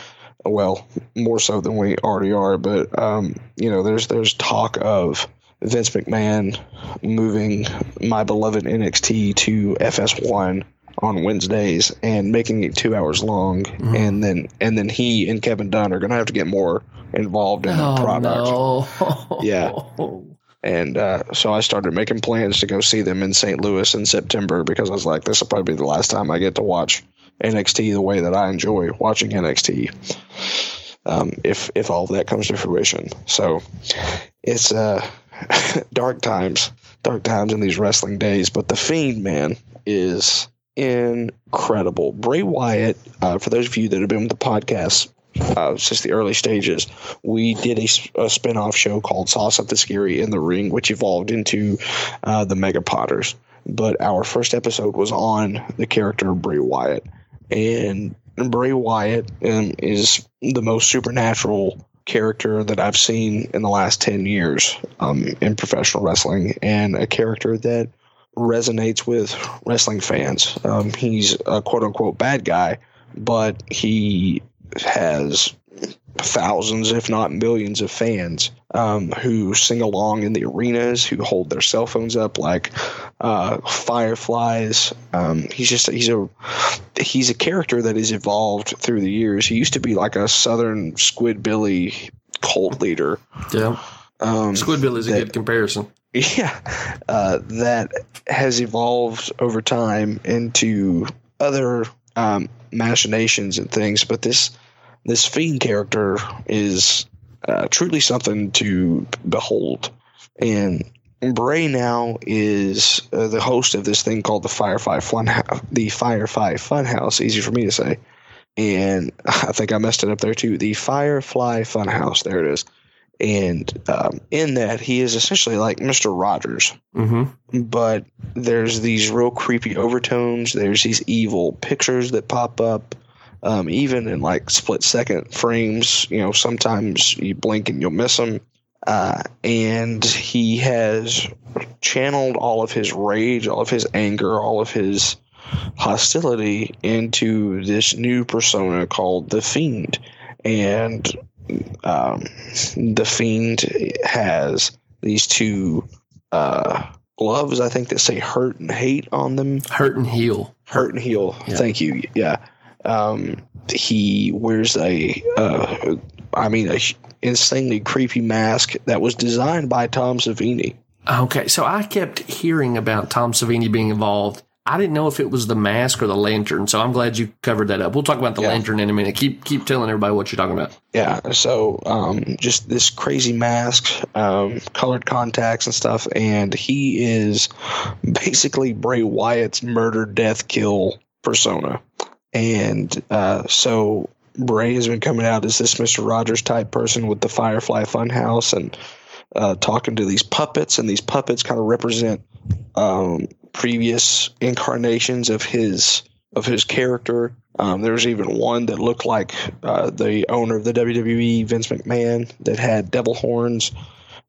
well, more so than we already are. But um, you know, there's there's talk of Vince McMahon moving my beloved NXT to FS1 on Wednesdays and making it two hours long, and then and then he and Kevin Dunn are going to have to get more involved in the product. Oh, no. Yeah. And uh, so I started making plans to go see them in St. Louis in September because I was like, this will probably be the last time I get to watch NXT the way that I enjoy watching NXT. Um, if if all of that comes to fruition, so it's uh, dark times, dark times in these wrestling days. But the Fiend man is incredible. Bray Wyatt, uh, for those of you that have been with the podcast uh, since the early stages, we did a spin-off show called Saw Something Scary in the Ring, which evolved into uh, the Mega Potters. But our first episode was on the character Bray Wyatt. And Bray Wyatt um, is the most supernatural character that I've seen in the last 10 years um, in professional wrestling, and a character that resonates with wrestling fans. Um, he's a quote unquote bad guy, but he has thousands, if not millions, of fans um, who sing along in the arenas, who hold their cell phones up like uh, fireflies. Um, he's just he's a he's a character that has evolved through the years. He used to be like a Southern Squidbilly cult leader. Yeah. Um, Squidbill is a that- good comparison. yeah, uh, that has evolved over time into other um, machinations and things. But this this fiend character is uh, truly something to behold. And Bray now is uh, the host of this thing called the Firefly Fun the Firefly Funhouse. Easy for me to say. And I think I messed it up there too. The Firefly Funhouse. There it is. And um, in that, he is essentially like Mr. Rogers, Mm-hmm. but there's these real creepy overtones. There's these evil pictures that pop up, um, even in like split second frames. You know, sometimes you blink and you'll miss them. uh, and he has channeled all of his rage, all of his anger, all of his hostility into this new persona called the Fiend, and um, the Fiend has these two uh, gloves, I think, that say "hurt" and "hate" on them. Hurt and heal. Hurt and heal. Yeah. Thank you. Yeah. Um, he wears a, uh, I mean, a insanely creepy mask that was designed by Tom Savini. Okay, so I kept hearing about Tom Savini being involved. I didn't know if it was the mask or the lantern, so I'm glad you covered that up. We'll talk about the Yeah. lantern in a minute. Keep keep telling everybody what you're talking about. Yeah. So, um, just this crazy mask, um, colored contacts and stuff, and he is basically Bray Wyatt's murder, death, kill persona. And uh, so Bray has been coming out as this Mister Rogers type person with the Firefly Funhouse and uh, talking to these puppets, and these puppets kind of represent um, previous incarnations of his of his character. Um, there was even one that looked like uh, the owner of the WWE, Vince McMahon, that had devil horns.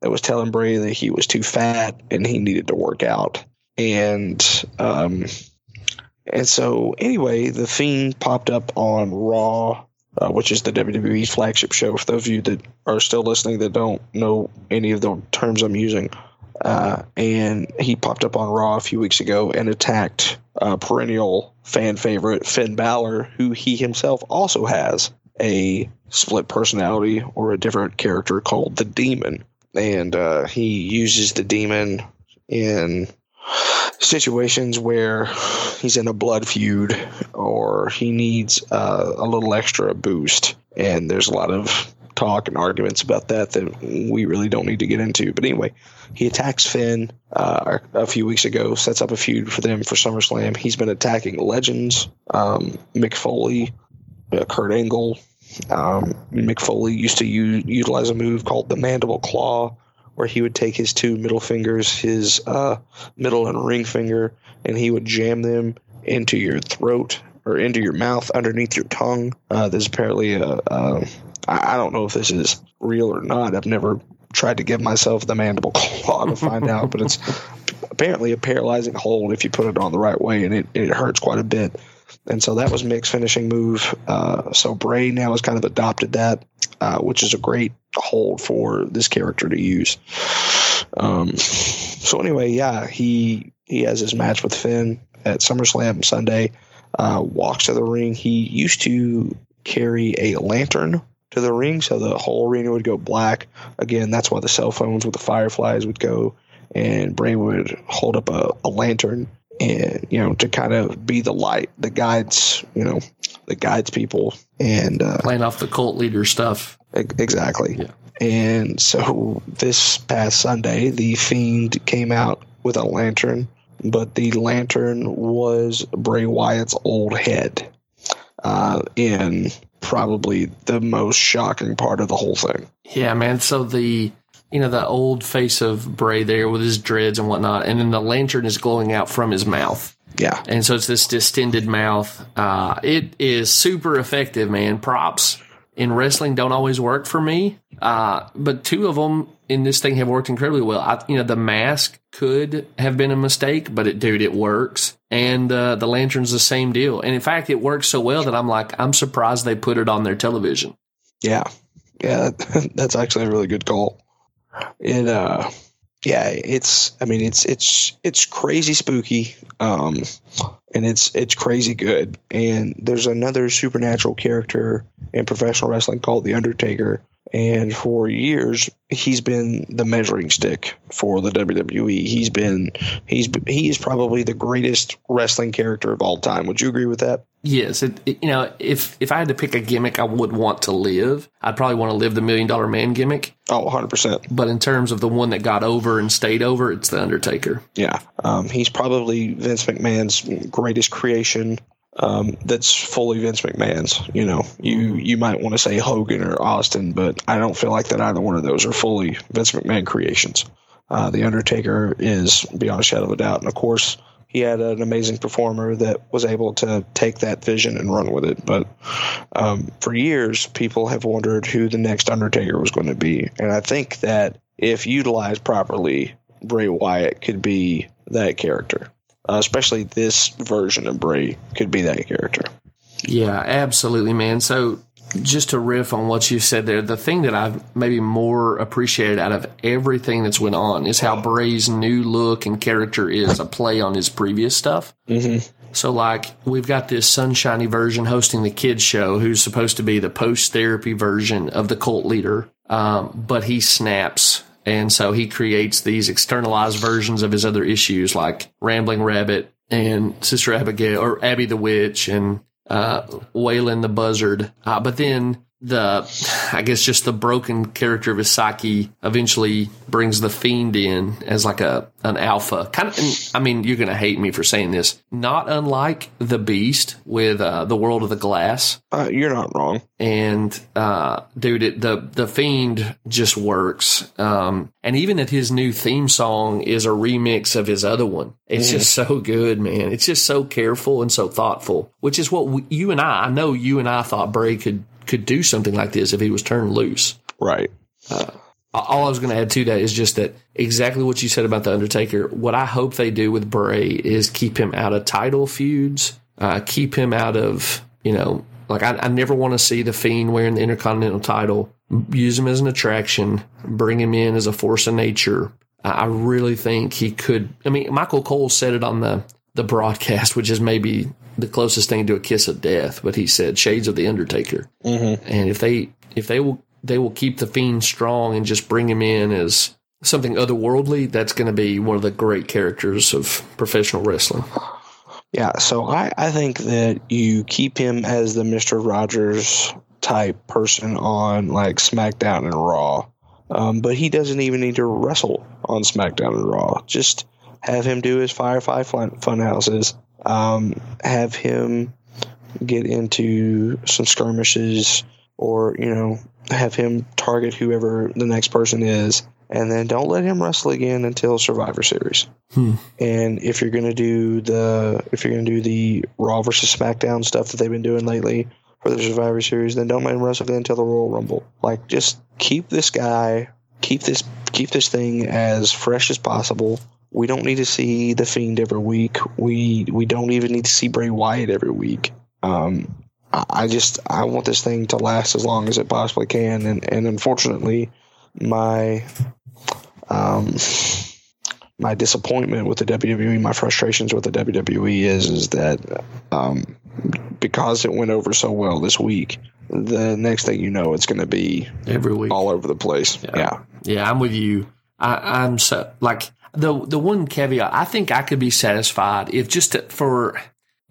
That was telling Bray that he was too fat and he needed to work out. And um, and so anyway, the Fiend popped up on Raw, uh, which is the WWE flagship show. For those of you that are still listening that don't know any of the terms I'm using, uh, and he popped up on Raw a few weeks ago and attacked uh, perennial fan favorite Finn Balor, who he himself also has a split personality or a different character called the Demon, and uh, he uses the Demon in situations where he's in a blood feud or he needs uh, a little extra boost, and there's a lot of talk and arguments about that that we really don't need to get into. But anyway, he attacks Finn uh, a few weeks ago, sets up a feud for them for SummerSlam. He's been attacking legends, um, Mick Foley, uh, Kurt Angle. Um, Mick Foley used to u- utilize a move called the Mandible Claw, where he would take his two middle fingers, his uh, middle and ring finger, and he would jam them into your throat or into your mouth underneath your tongue. Uh, there's apparently a, a I I don't know if this is real or not. I've never tried to give myself the mandible claw to find out, but it's apparently a paralyzing hold if you put it on the right way, and it, it hurts quite a bit. And so that was Mick's finishing move. Uh, so Bray now has kind of adopted that, uh, which is a great hold for this character to use. Um, so anyway, yeah, he he has his match with Finn at SummerSlam Sunday. Uh, walks to the ring. He used to carry a lantern to the ring, so the whole arena would go black. Again, that's why the cell phones with the fireflies would go, and Bray would hold up a, a lantern and you know to kind of be the light that guides you know that guides people and uh, Playing off the cult leader stuff. Exactly. Yeah. And so this past Sunday, the Fiend came out with a lantern, but the lantern was Bray Wyatt's old head uh, in probably the most shocking part of the whole thing. Yeah, man. So the you know the old face of Bray there with his dreads and whatnot, and then the lantern is glowing out from his mouth. Yeah. and so it's this distended mouth. Uh, it is super effective, man. Props in wrestling don't always work for me, uh, but two of them in this thing have worked incredibly well. I, you know, the mask could have been a mistake, but it, dude, it works, and uh, the lantern's the same deal. And in fact, it works so well that I'm like, I'm surprised they put it on their television. Yeah. Yeah. That's actually a really good call. It, uh, yeah, it's, I mean, it's, it's, it's crazy spooky. Um, and it's, it's crazy good. And there's another supernatural character in professional wrestling called The Undertaker. And for years, he's been the measuring stick for the WWE. He's been, he's, he is probably the greatest wrestling character of all time. Would you agree with that? Yes, it, it- you know, if if I had to pick a gimmick I would want to live, I'd probably want to live the Million Dollar Man gimmick. Oh, 100%. But in terms of the one that got over and stayed over, it's the Undertaker. Yeah, um, he's probably Vince McMahon's greatest creation. Um, that's fully Vince McMahon's. You know, you you might want to say Hogan or Austin, but I don't feel like that either one of those are fully Vince McMahon creations. Uh, the Undertaker is beyond a shadow of a doubt, and of course, he had an amazing performer that was able to take that vision and run with it. But um, for years, people have wondered who the next Undertaker was going to be, and I think that if utilized properly, Bray Wyatt could be that character. Uh, especially this version of Bray could be that character. Yeah, absolutely, man. So just to riff on what you said there, the thing that I've maybe more appreciated out of everything that's went on is how Bray's new look and character is a play on his previous stuff. Mm-hmm. So, like, we've got this sunshiny version hosting the kids show, who's supposed to be the post therapy version of the cult leader, um, but he snaps. And so he creates these externalized versions of his other issues, like Rambling Rabbit and Sister Abigail, or Abby the Witch, and uh, Waylon the Buzzard. Uh, but then the, I guess, just the broken character of his psyche eventually brings the fiend in as like a an alpha. Kind of, I mean, you're gonna hate me for saying this. Not unlike the Beast with uh, the World of the Glass. Uh, you're not wrong. And uh, dude, it, the the fiend just works. Um, and even that his new theme song is a remix of his other one. It's just so good, man. It's just so careful and so thoughtful, which is what we, you and I. I know you and I thought Bray could could do something like this if he was turned loose. Right. All I was going to add to that is just that exactly what you said about the Undertaker. What I hope they do with Bray is keep him out of title feuds, uh, keep him out of you know, like I, I never want to see the Fiend wearing the Intercontinental title. Use him as an attraction, bring him in as a force of nature. I I really think he could. I mean, Michael Cole said it on the the broadcast, which is maybe the closest thing to a kiss of death. But he said shades of the Undertaker. Mm-hmm. And if they if they will they will keep the fiend strong and just bring him in as something otherworldly, that's going to be one of the great characters of professional wrestling. Yeah, so I, I think that you keep him as the Mister Rogers type person on like SmackDown and Raw, um, but he doesn't even need to wrestle on SmackDown and Raw. Just have him do his Firefly fun, fun houses. Um, have him get into some skirmishes, or you know, have him target whoever the next person is, and then don't let him wrestle again until Survivor Series. And if you're gonna do the if you're gonna do the Raw versus SmackDown stuff that they've been doing lately for the Survivor Series, then don't let him wrestle again until the Royal Rumble. Like just keep this guy, keep this keep this thing as fresh as possible. We don't need to see the Fiend every week. We we don't even need to see Bray Wyatt every week. Um, I, I just I want this thing to last as long as it possibly can, and and unfortunately, my um my disappointment with the WWE, my frustrations with the WWE is is that um, because it went over so well this week, the next thing you know, it's going to be Every week. all over the place. Yeah, Yeah, I'm with you. I, I'm so like the the one caveat. I think I could be satisfied if just to, for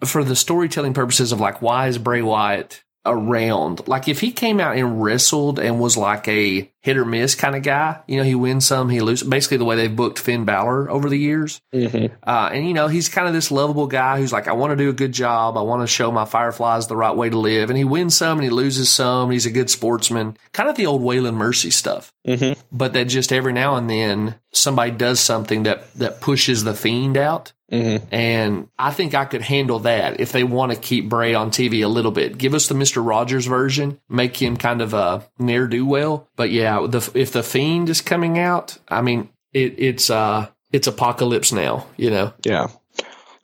for the storytelling purposes of like why is Bray Wyatt around? Like if he came out and wrestled and was like a hit or miss kind of guy, you know, he wins some, he loses. Basically, the way they've booked Finn Balor over the years. Mm-hmm. Uh, and you know, he's kind of this lovable guy who's like, I want to do a good job. I want to show my Fireflies the right way to live. And he wins some and he loses some. He's a good sportsman. Kind of the old Waylon Mercy stuff. Mm-hmm. But that just every now and then somebody does something that, that pushes the fiend out. Mm-hmm. And I think I could handle that if they want to keep Bray on TV a little bit. Give us the Mr. Rogers version, make him kind of a ne'er do well. But yeah, the, if the Fiend is coming out, I mean, it, it's uh, it's apocalypse now. You know, Yeah.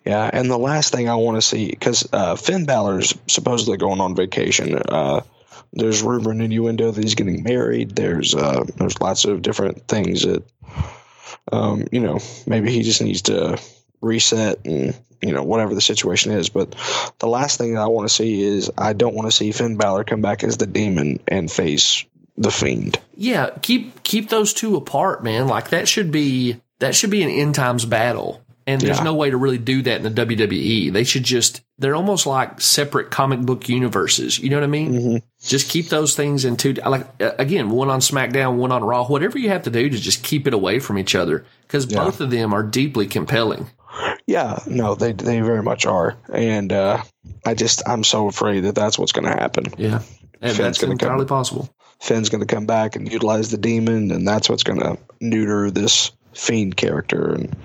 Yeah, and the last thing I want to see because uh, Finn Balor's supposedly going on vacation. Uh, there's rumor and innuendo that he's getting married. There's uh, there's lots of different things that um, you know maybe he just needs to reset and you know whatever the situation is. But the last thing that I want to see is I don't want to see Finn Balor come back as the demon and face the fiend. yeah. Keep keep those two apart, man. Like that should be that should be an end times battle. And there's Yeah. no way to really do that in the WWE. They should just, they're almost like separate comic book universes. You know what I mean? Mm-hmm. Just keep those things in two, like, again, one on SmackDown, one on Raw, whatever you have to do to just keep it away from each other. Because Yeah. both of them are deeply compelling. Yeah, no, they they very much are, and uh, I just I'm so afraid that that's what's going to happen. Yeah. And Finn's that's gonna come. entirely possible. Finn's going to come back and utilize the demon, and that's what's going to neuter this fiend character. And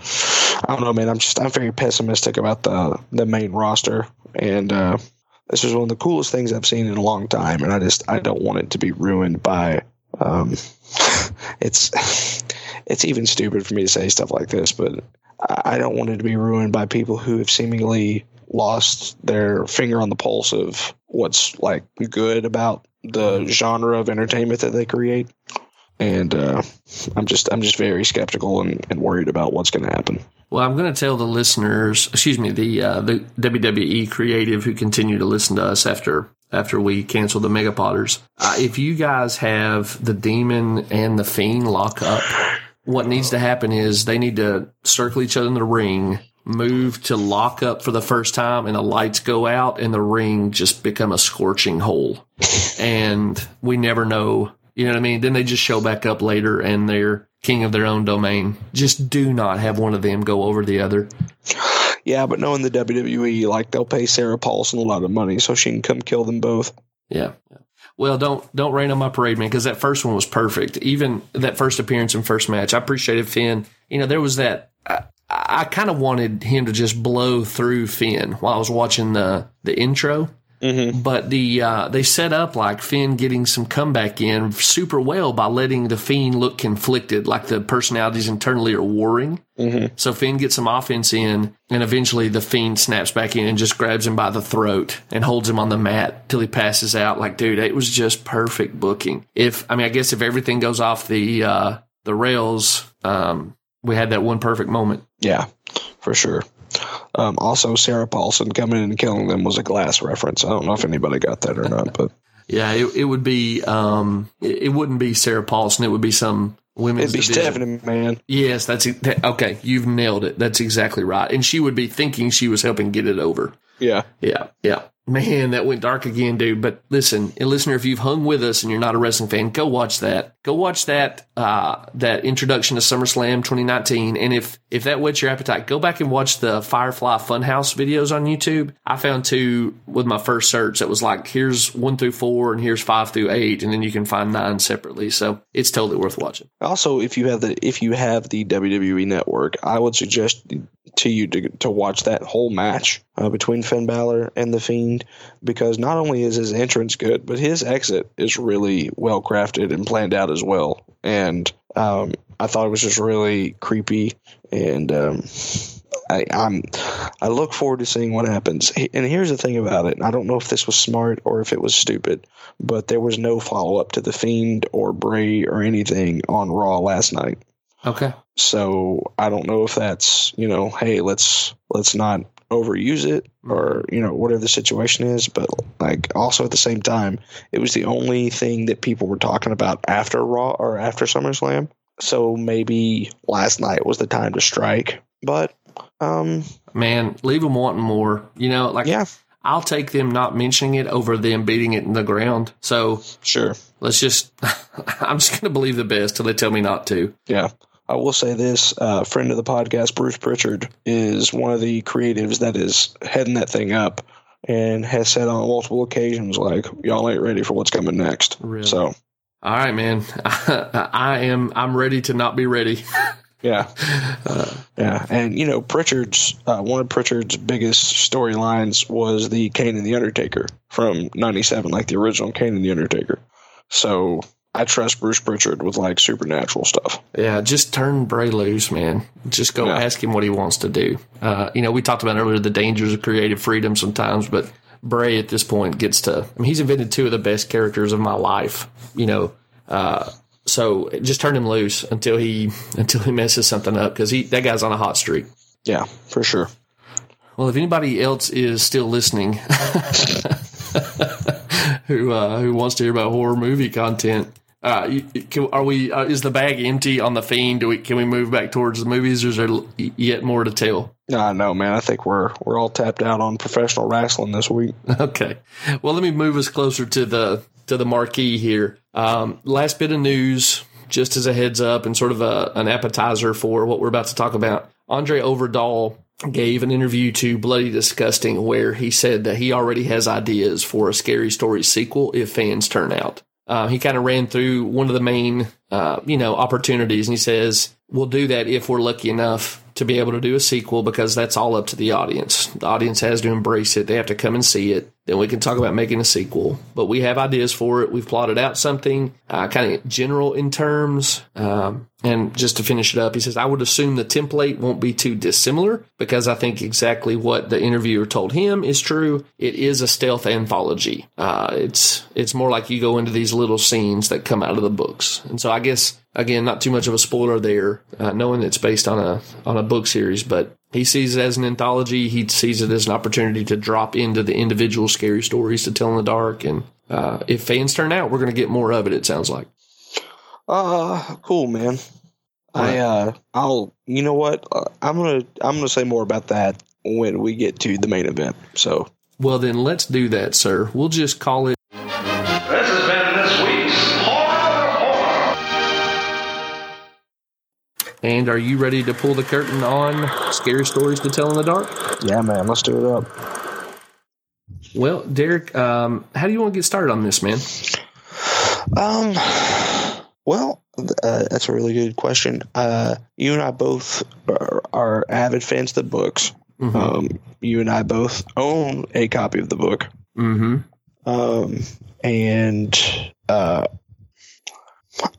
I don't know, man. I'm just I'm very pessimistic about the the main roster, and uh, this is one of the coolest things I've seen in a long time. And I just I don't want it to be ruined by Um, it's it's even stupid for me to say stuff like this, but I don't want it to be ruined by people who have seemingly lost their finger on the pulse of what's like good about the genre of entertainment that they create. And uh, I'm just I'm just very skeptical and, and worried about what's going to happen. Well, I'm going to tell the listeners, excuse me, the uh, the WWE creative who continue to listen to us after after we cancel the Mega Potters. Uh, if you guys have the Demon and the Fiend lock up, what needs to happen is they need to circle each other in the ring, move to lock up for the first time, and the lights go out, and the ring just become a scorching hole, and we never know. You know what I mean? Then they just show back up later, and they're king of their own domain. Just do not have one of them go over the other. Yeah, but knowing the WWE, like they'll pay Sarah Paulson a lot of money so she can come kill them both. Yeah. Well, don't don't rain on my parade, man, because that first one was perfect. Even that first appearance and first match, I appreciated Finn. You know, there was that. I, I kind of wanted him to just blow through Finn while I was watching the the intro. But the uh, they set up like Finn getting some comeback in super well by letting the Fiend look conflicted, like the personalities internally are warring. So Finn gets some offense in, and eventually the Fiend snaps back in and just grabs him by the throat and holds him on the mat till he passes out. Like, dude, it was just perfect booking. If I mean, I guess if everything goes off the uh, the rails, um, we had that one perfect moment. Yeah, for sure. Um, also, Sarah Paulson coming in and killing them was a glass reference. I don't know if anybody got that or not, but Yeah, it, it would be. Um, it, it wouldn't be Sarah Paulson. It would be some women's. it'd be division. Stephanie, man. Yes, that's. That- okay. You've nailed it. That's exactly right. And she would be thinking she was helping get it over. Yeah. Yeah, yeah. Man, that went dark again, dude. But listen, listener, if you've hung with us and you're not a wrestling fan, go watch that. Go watch that uh, that introduction to SummerSlam 2019. And if if that whets your appetite, go back and watch the Firefly Funhouse videos on YouTube. I found two with my first search that was like here's one through four and here's five through eight, and then you can find nine separately. So it's totally worth watching. Also, if you have the if you have the WWE Network, I would suggest to you to to watch that whole match uh, between Finn Balor and the Fiend because not only is his entrance good, but his exit is really well crafted and planned out as well. And um, I thought it was just really creepy, and um, I, I'm I look forward to seeing what happens. And here's the thing about it: I don't know if this was smart or if it was stupid, but there was no follow up to the Fiend or Bray or anything on Raw last night. Okay. So I don't know if that's you know, hey, let's let's not overuse it or you know whatever the situation is. But like also at the same time, it was the only thing that people were talking about after Raw or after SummerSlam. So maybe last night was the time to strike. But um, Man, leave them wanting more. You know, like yeah, I'll take them not mentioning it over them beating it in the ground. So sure. let's just, I'm just going to believe the best till they tell me not to. Yeah. I will say this uh, friend of the podcast, Bruce Pritchard, is one of the creatives that is heading that thing up and has said on multiple occasions, like, y'all ain't ready for what's coming next. Really? So, All right, man. I am, I'm ready to not be ready. yeah. yeah. And, you know, Pritchard's, uh, one of Pritchard's biggest storylines was the Kane and the Undertaker from 97, like the original Kane and the Undertaker. So I trust Bruce Pritchard with like supernatural stuff. Yeah, just turn Bray loose, man. Just go Yeah. ask him what he wants to do. Uh, you know, we talked about earlier the dangers of creative freedom sometimes, but Bray at this point gets to. I mean, he's invented two of the best characters of my life. You know, uh, so just turn him loose until he until he messes something up because he that guy's on a hot streak. Yeah, for sure. Well, if anybody else is still listening, who uh, who wants to hear about horror movie content, uh, you- can, are we? Uh, is the bag empty on the fiend? Do we? Can we move back towards the movies, or is there yet more to tell? I know, man. I think we're we're all tapped out on professional wrestling this week. Okay. Well, let me move us closer to the to the marquee here. Um, last bit of news, just as a heads up and sort of a, an appetizer for what we're about to talk about. Andre Øvredal gave an interview to Bloody Disgusting where he said that he already has ideas for a Scary Story sequel if fans turn out. Uh, he kind of ran through one of the main, uh, you know, opportunities, and he says we'll do that if we're lucky enough to be able to do a sequel because that's all up to the audience. The audience has to embrace it; they have to come and see it. Then we can talk about making a sequel. But we have ideas for it. We've plotted out something, uh, kind of general in terms. Um, and just to finish it up, he says, I would assume the template won't be too dissimilar because I think exactly what the interviewer told him is true. It is a stealth anthology. Uh, it's, it's more like you go into these little scenes that come out of the books. And so I guess, again, not too much of a spoiler there, uh, knowing it's based on a, on a book series, but he sees it as an anthology. He sees it as an opportunity to drop into the individual scary stories to tell in the dark. And uh, if fans turn out, we're going to get more of it. It sounds like. Uh, cool, man. I uh, I'll. You know what? Uh, I'm gonna I'm gonna say more about that when we get to the main event. So Well, then let's do that, sir. We'll just call it. And are you ready to pull the curtain on scary stories to tell in the dark? yeah, man, let's do it up. Well, Derek, um, how do you want to get started on this, man? Um, well, uh, that's a really good question. Uh, you and I both are, are avid fans of the books. Mhm. Um, you and I both own a copy of the book. Mm-hmm. Um, and uh,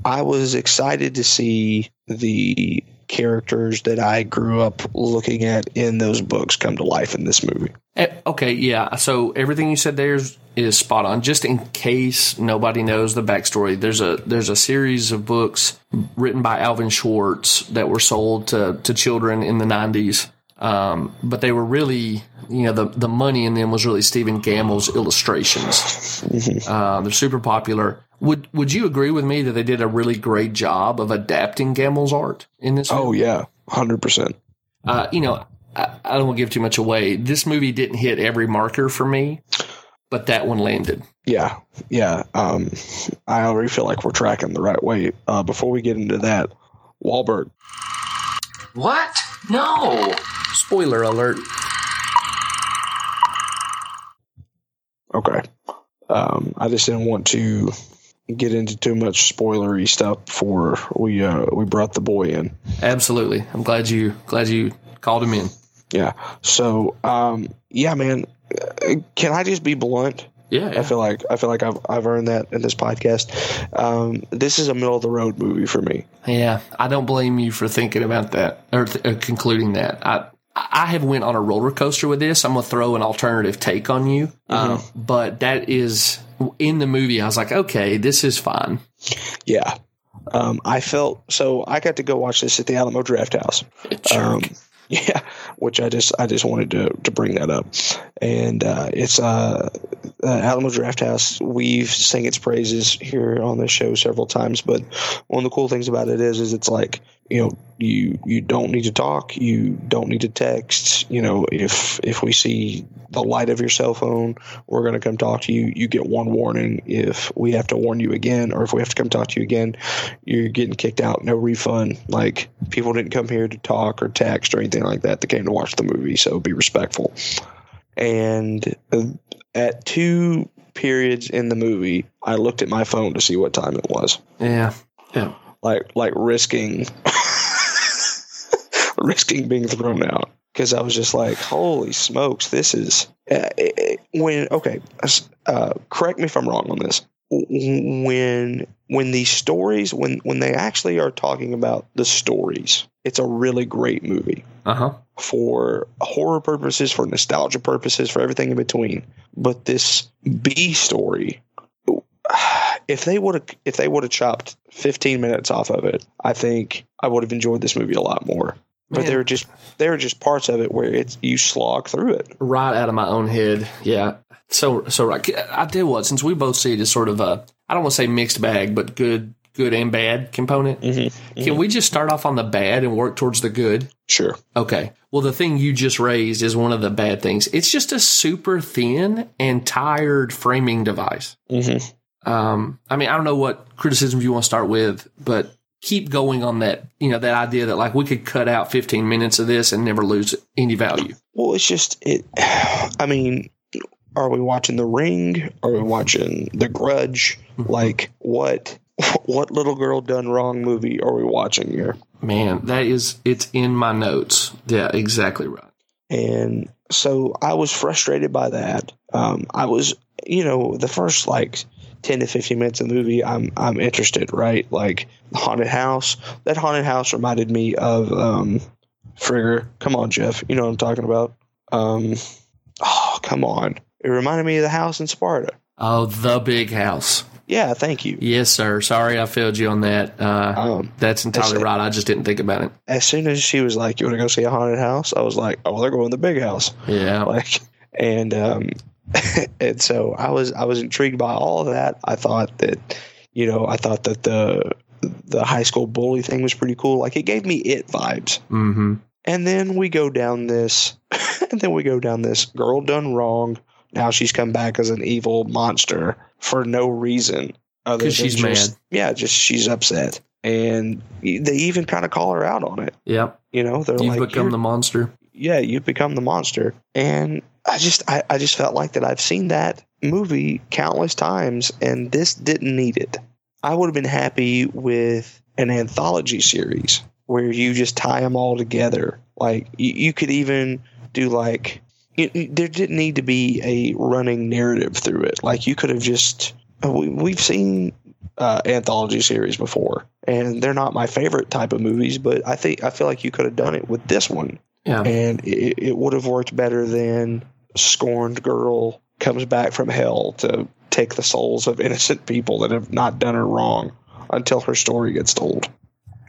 I was excited to see the characters that I grew up looking at in those books come to life in this movie. Eh, Okay, yeah. So everything you said there is, is spot on. Just in case nobody knows the backstory, there's a there's a series of books written by Alvin Schwartz that were sold to to children in the '90s. Um, but they were really, you know, the the money in them was really Stephen Gammell's illustrations. Uh, they're super popular. Would Would you agree with me that they did a really great job of adapting Gammell's art in this? Oh yeah, hundred percent. uh, you know, I, I don't want to give too much away. This movie didn't hit every marker for me, but that one landed. Yeah, yeah. Um, I already feel like we're tracking the right way. Uh, before we get into that, Wahlberg. What? No. Spoiler alert. Okay. Um, I just didn't want to get into too much spoilery stuff before we uh, we brought the boy in. Absolutely. I'm glad you glad you called him in. Yeah. So, um, yeah, man. Can I just be blunt? Yeah. I feel like I feel like I've I've earned that in this podcast. Um, this is a middle of the road movie for me. Yeah, I don't blame you for thinking about that or th- uh, concluding that. I I have went on a roller coaster with this. I'm gonna throw an alternative take on you, um, but that is in the movie. I was like, okay, this is fine. Yeah. Um, I felt so. I got to go watch this at the Alamo Drafthouse. Um, yeah, which I just I just wanted to to bring that up, and uh, it's uh, uh, Alamo Drafthouse. We've sang its praises here on this show several times, but one of the cool things about it is is it's like you know you you don't need to talk, you don't need to text. You know if if we see the light of your cell phone, we're going to come talk to you. You get one warning. If we have to warn you again, or if we have to come talk to you again, you're getting kicked out. No refund. Like people didn't come here to talk or text or anything like that. They came to watch the movie, so be respectful. And at two periods in the movie, I looked at my phone to see what time it was. Yeah, yeah. Like like risking risking being thrown out because I was just like, holy smokes, this is uh, it- it- when okay. Uh, correct me if I'm wrong on this. When when these stories when when they actually are talking about the stories, it's a really great movie Uh huh. for horror purposes, for nostalgia purposes, for everything in between. But this B story, if they would have if they would have chopped 15 minutes off of it, I think I would have enjoyed this movie a lot more. But Man. there are just there are just parts of it where it's you slog through it. Right out of my own head. Yeah. So so right. I tell you what. Since we both see it as sort of a I don't want to say mixed bag, but good good and bad component. Can we just start off on the bad and work towards the good? Sure. Okay. Well, the thing you just raised is one of the bad things. It's just a super thin and tired framing device. Mm-hmm. Um, I mean, I don't know what criticism you want to start with, but keep going on that, you know, that idea that like we could cut out 15 minutes of this and never lose any value. Well, it's just it. I mean, are we watching The Ring? Are we watching The Grudge? Like what? What little girl done wrong movie are we watching here? Man, that is, it's in my notes. Yeah, exactly right. And so I was frustrated by that. Um, I was, you know, the first like ten to fifteen minutes of the movie, I'm I'm interested, right? Like haunted house. That haunted house reminded me of um, Frigger. Come on, Jeff. You know what I'm talking about. Um, oh, come on. It reminded me of the house in Sparta. Oh, the big house. Yeah, thank you. Yes, sir. Sorry, I failed you on that. Uh, Um, that's entirely right. I just didn't think about it. as soon as she was like, "You want to go see a haunted house?" I was like, "Oh, they're going to the big house." Yeah. like and um and so i was i was intrigued by all of that i thought that you know i thought that the the high school bully thing was pretty cool like it gave me it vibes Mm-hmm. and then we go down this and then we go down this girl done wrong now she's come back as an evil monster for no reason other than she's just- mad. yeah just she's upset and they even kind of call her out on it Yep. you know they're You've like become "You're- the monster. yeah, you've become the monster. And I just I, I just felt like that I've seen that movie countless times and this didn't need it. I would have been happy with an anthology series where you just tie them all together. Like you, you could even do like you, there didn't need to be a running narrative through it. Like you could have just we, we've seen uh, anthology series before, and they're not my favorite type of movies. But I think I feel like you could have done it with this one Yeah. and it, it would have worked better than scorned girl comes back from hell to take the souls of innocent people that have not done her wrong until her story gets told.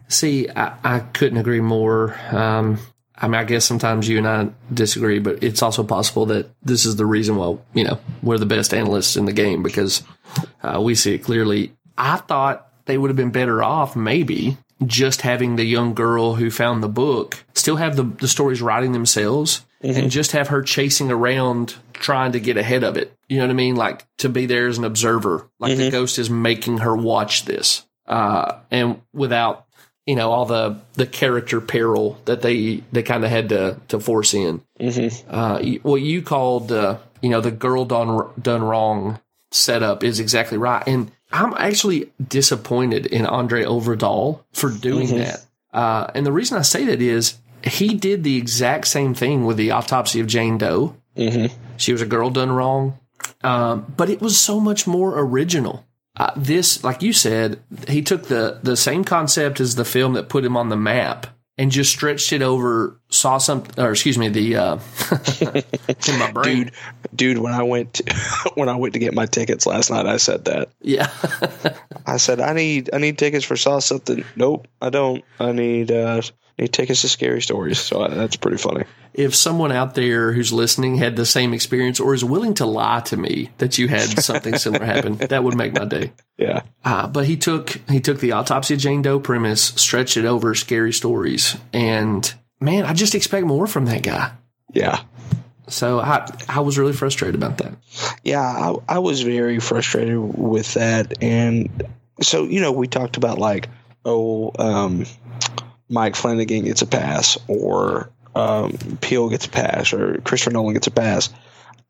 See, I, I couldn't agree more. Um, I mean, I guess sometimes you and I disagree, but it's also possible that this is the reason why, you know, we're the best analysts in the game because uh, we see it clearly. I thought they would have been better off, maybe, just having the young girl who found the book still have the, the stories writing themselves and just have her chasing around trying to get ahead of it. You know what I mean? Like to be there as an observer, like the ghost is making her watch this. Uh, and without you know all the the character peril that they they kind of had to to force in. Mm-hmm. Uh, what you called uh, you know the girl done done wrong setup is exactly right, and I'm actually disappointed in Andre Øvredal for doing that. Uh, and the reason I say that is he did the exact same thing with the autopsy of Jane Doe. Mm-hmm. She was a girl done wrong, um, but it was so much more original. Uh, this, like you said, he took the the same concept as the film that put him on the map and just stretched it over. Saw some, or excuse me, the uh, in my brain. Dude, dude, when I went to, when I went to get my tickets last night, I said that. Yeah, I said I need I need tickets for saw something. Nope, I don't. I need uh need tickets to scary stories. So I, that's pretty funny. if someone out there who's listening had the same experience or is willing to lie to me that you had something similar happen, that would make my day. Yeah. Uh, but he took he took the autopsy of Jane Doe premise, stretched it over scary stories, and man, I just expect more from that guy. Yeah. So I I was really frustrated about that. Yeah, I, I was very frustrated with that. And so, you know, we talked about like, oh, um, Mike Flanagan gets a pass, or um, Peele gets a pass, or Christopher Nolan gets a pass.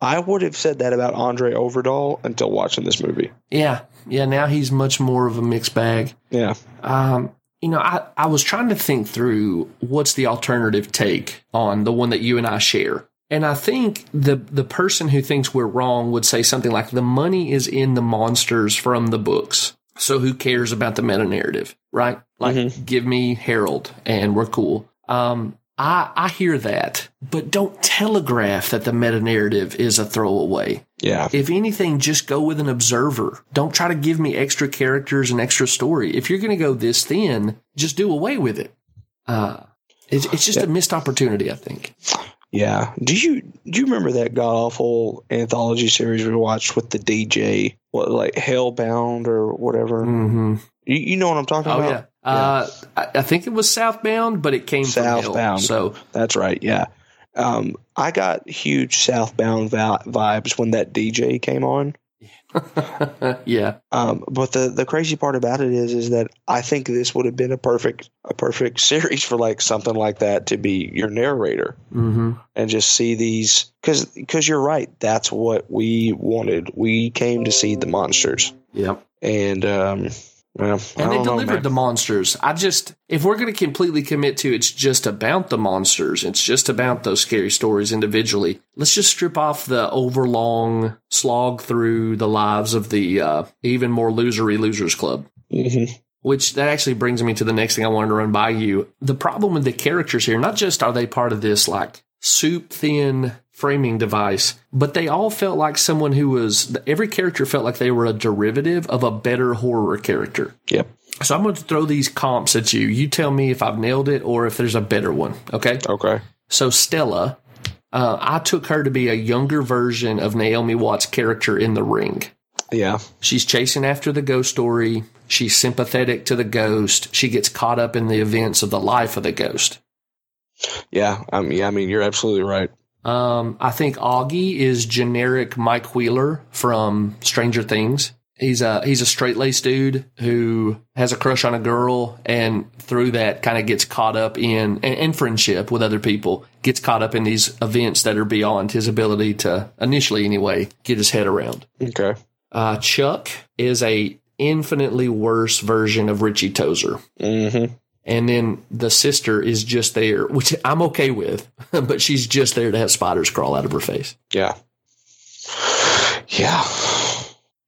I would have said that about Andre Øvredal until watching this movie. Yeah, yeah. Now he's much more of a mixed bag. Yeah. Um, you know, I, I was trying to think through what's the alternative take on the one that you and I share. And I think the the person who thinks we're wrong would say something like the money is in the monsters from the books. So who cares about the meta narrative, right? Like give me Harold and we're cool. Um I I hear that, but don't telegraph that the meta narrative is a throwaway Yeah. if anything, just go with an observer. Don't try to give me extra characters and extra story. If you're going to go this thin, just do away with it. Uh, it's, it's just a missed opportunity, I think. Yeah. Do you do you remember that god awful anthology series we watched with the DJ? What like Hellbound or whatever? Mm-hmm. You, you know what I'm talking Oh about? yeah, uh, I, I think it was Southbound, but it came. Southbound. So That's right. Yeah. Um, I got huge Southbound vi- vibes when that DJ came on. yeah, Um, but the, the crazy part about it is, is that I think this would have been a perfect, a perfect series for like something like that to be your narrator hmm and just see these. Cause, cause you're right. That's what we wanted. We came to see the monsters yep. and, um, Well, and they don't know, delivered the monsters. I just, if we're going to completely commit to it's just about the monsters, it's just about those scary stories individually. Let's just strip off the overlong slog through the lives of the uh, even more losery losers club. Mhm. Which that actually brings me to the next thing I wanted to run by you. The problem with the characters here, not just are they part of this like soup thin framing device, but they all felt like someone who was every character felt like they were a derivative of a better horror character. Yep. So I'm going to throw these comps at you. You tell me if I've nailed it or if there's a better one. Okay. Okay. So Stella, uh, I took her to be a younger version of Naomi Watts' character in The Ring. Yeah. She's chasing after the ghost story. She's sympathetic to the ghost. She gets caught up in the events of the life of the ghost. Yeah. I mean, yeah, I mean, you're absolutely right. Um, I think Augie is generic Mike Wheeler from Stranger Things. He's a he's a straight laced dude who has a crush on a girl, and through that, kind of gets caught up in and, and friendship with other people. Gets caught up in these events that are beyond his ability to initially, anyway, get his head around. Okay. Uh, Chuck is a infinitely worse version of Richie Tozier. Mm-hmm. And then the sister is just there, which I'm okay with, but she's just there to have spiders crawl out of her face. Yeah. Yeah.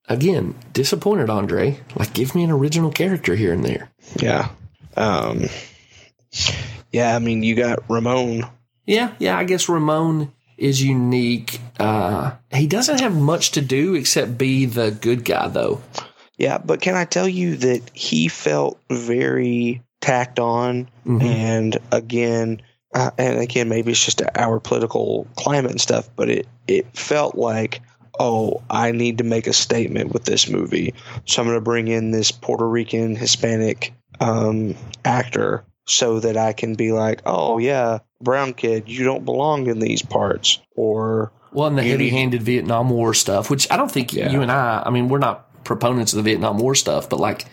Again, disappointed, Andre. Like, give me an original character here and there. Yeah. Um, yeah, I mean, you got Ramon. Yeah, yeah, I guess Ramon is unique. Uh, he doesn't have much to do except be the good guy, though. Yeah, but can I tell you that he felt very tacked on, Mhm. and again, uh, and again, maybe it's just our political climate and stuff, but it it felt like, oh, I need to make a statement with this movie, so I'm going to bring in this Puerto Rican Hispanic um, actor so that I can be like, oh yeah, brown kid, you don't belong in these parts, or Well, and the heavy handed Vietnam War stuff, which I don't think Yeah. you and I, I mean, we're not proponents of the Vietnam War stuff, but like,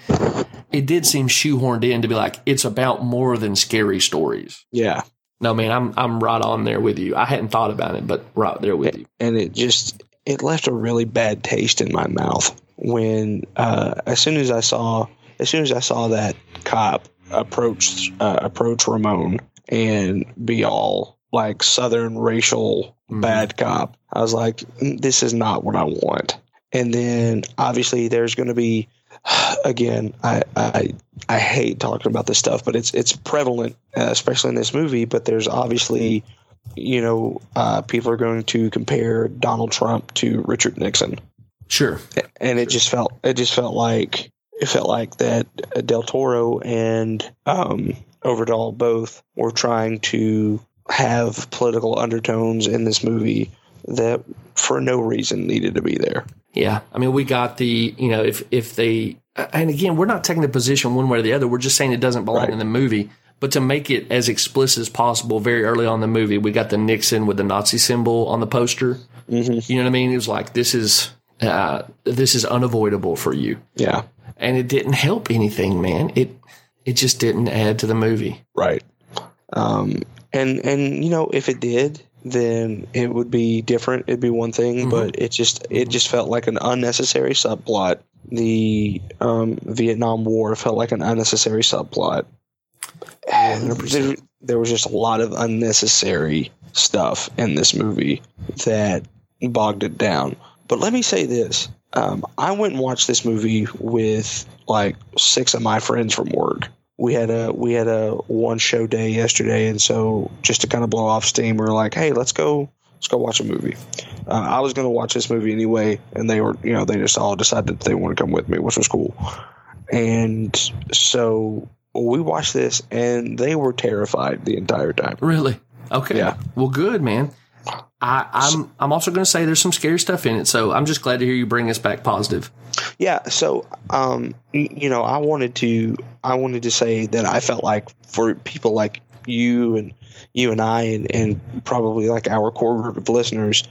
it did seem shoehorned in to be like, it's about more than scary stories. yeah, No, man, I'm I'm right on there with you. I hadn't thought about it, but right there with you. and it just it left a really bad taste in my mouth when uh, as soon as I saw as soon as I saw that cop approach uh, approach Ramon and be all like southern racial Mhm. bad cop, I was like, "Mm, this is not what I want. And then obviously there's going to be again I, I I hate talking about this stuff, but it's it's prevalent, uh, especially in this movie. But there's obviously you know, uh, people are going to compare Donald Trump to Richard Nixon, Sure. and it just felt it just felt like it felt like that Del Toro and um, Øvredal both were trying to have political undertones in this movie that for no reason needed to be there. Yeah. I mean, we got the, you know, if, if they, and again, we're not taking the position one way or the other. We're just saying it doesn't belong Right. in the movie. But to make it as explicit as possible, very early on in the movie, we got the Nixon with the Nazi symbol on the poster. Mm-hmm. You know what I mean? It was like, this is, uh, this is unavoidable for you. Yeah, And it didn't help anything, man. It, it just didn't add to the movie. right. Um, and and you know, if it did, then it would be different. It'd be one thing, Mhm. but it just it just felt like an unnecessary subplot. The um, Vietnam War felt like an unnecessary subplot. And there, there was just a lot of unnecessary stuff in this movie that bogged it down. But let me say this: um, I went and watched this movie with like six of my friends from work. We had a we had a one show day yesterday, and so just to kind of blow off steam, we were like, "Hey, let's go, let's go watch a movie." Uh, I was going to watch this movie anyway, and they were, you know, they just all decided that they want to come with me, which was cool. And so we watched this, and they were terrified the entire time. Really? Okay. Yeah. Well, good, man. I, I'm I'm also going to say there's some scary stuff in it, so I'm just glad to hear you bring us back positive. Yeah, so um, you know, I wanted to I wanted to say that I felt like for people like you and you and I and, and probably like our core group of listeners,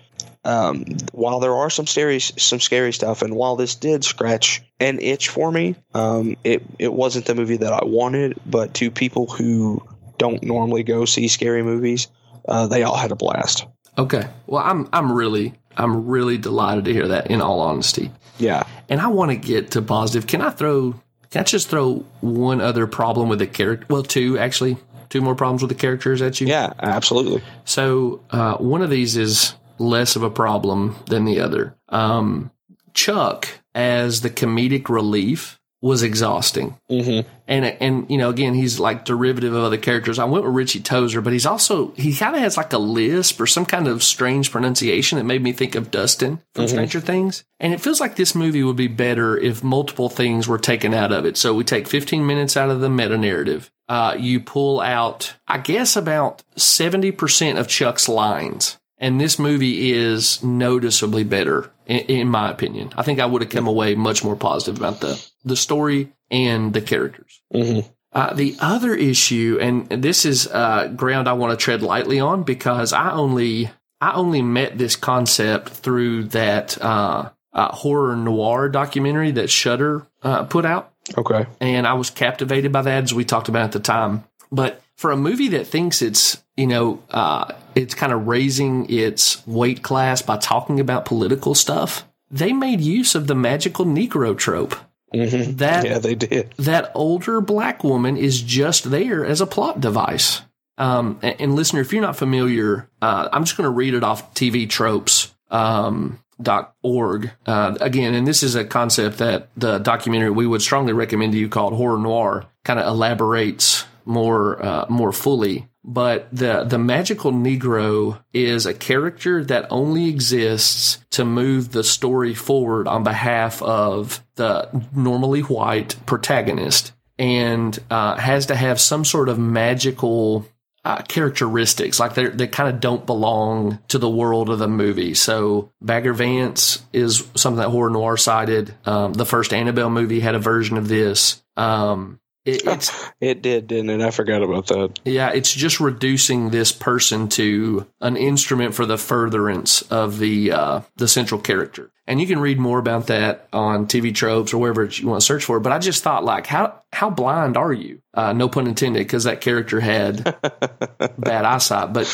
um, while there are some scary some scary stuff, and while this did scratch an itch for me, um, it it wasn't the movie that I wanted. But to people who don't normally go see scary movies, uh, they all had a blast. Okay. Well, I'm I'm really I'm really delighted to hear that. In all honesty, Yeah, and I want to get to positive. Can I throw Can I just throw one other problem with the character? Well, two actually, two more problems with the characters at you. Yeah, absolutely. So uh, one of these is less of a problem than the other. Um, Chuck as the comedic relief was exhausting. Mm-hmm. And and you know, again, he's like derivative of other characters. I went with Richie Tozier, but he's also he kind of has like a lisp or some kind of strange pronunciation that made me think of Dustin from Stranger Things. And it feels like this movie would be better if multiple things were taken out of it. So we take 15 minutes out of the meta narrative. Uh, you pull out, I guess, about 70% of Chuck's lines. And this movie is noticeably better, in, in my opinion. I think I would have come away much more positive about the, the story and the characters. Mm-hmm. Uh, the other issue, and this is uh, ground I want to tread lightly on because I only I only met this concept through that uh, uh, horror noir documentary that Shutter uh, put out Okay. and I was captivated by that as we talked about at the time. But for a movie that thinks it's you know uh, it's kind of raising its weight class by talking about political stuff, they made use of the magical Negro trope. Mm-hmm. That Yeah, they did. that older black woman is just there as a plot device. Um, and, and listener, if you're not familiar, uh, I'm just going to read it off TV tropes. Um, dot org uh, again and this is a concept that the documentary we would strongly recommend to you called horror noir kind of elaborates more uh, more fully but the the magical negro is a character that only exists to move the story forward on behalf of the normally white protagonist and uh, has to have some sort of magical uh, characteristics like they they kind of don't belong to the world of the movie. So Bagger Vance is something that horror noir cited. Um, the first Annabelle movie had a version of this. Um, it, It did, didn't it? I forgot about that. yeah, it's just reducing this person to an instrument for the furtherance of the uh, the central character. And you can read more about that on TV tropes or wherever you want to search for. But I just thought, like, how how blind are you? Uh, no pun intended, because that character had bad eyesight. But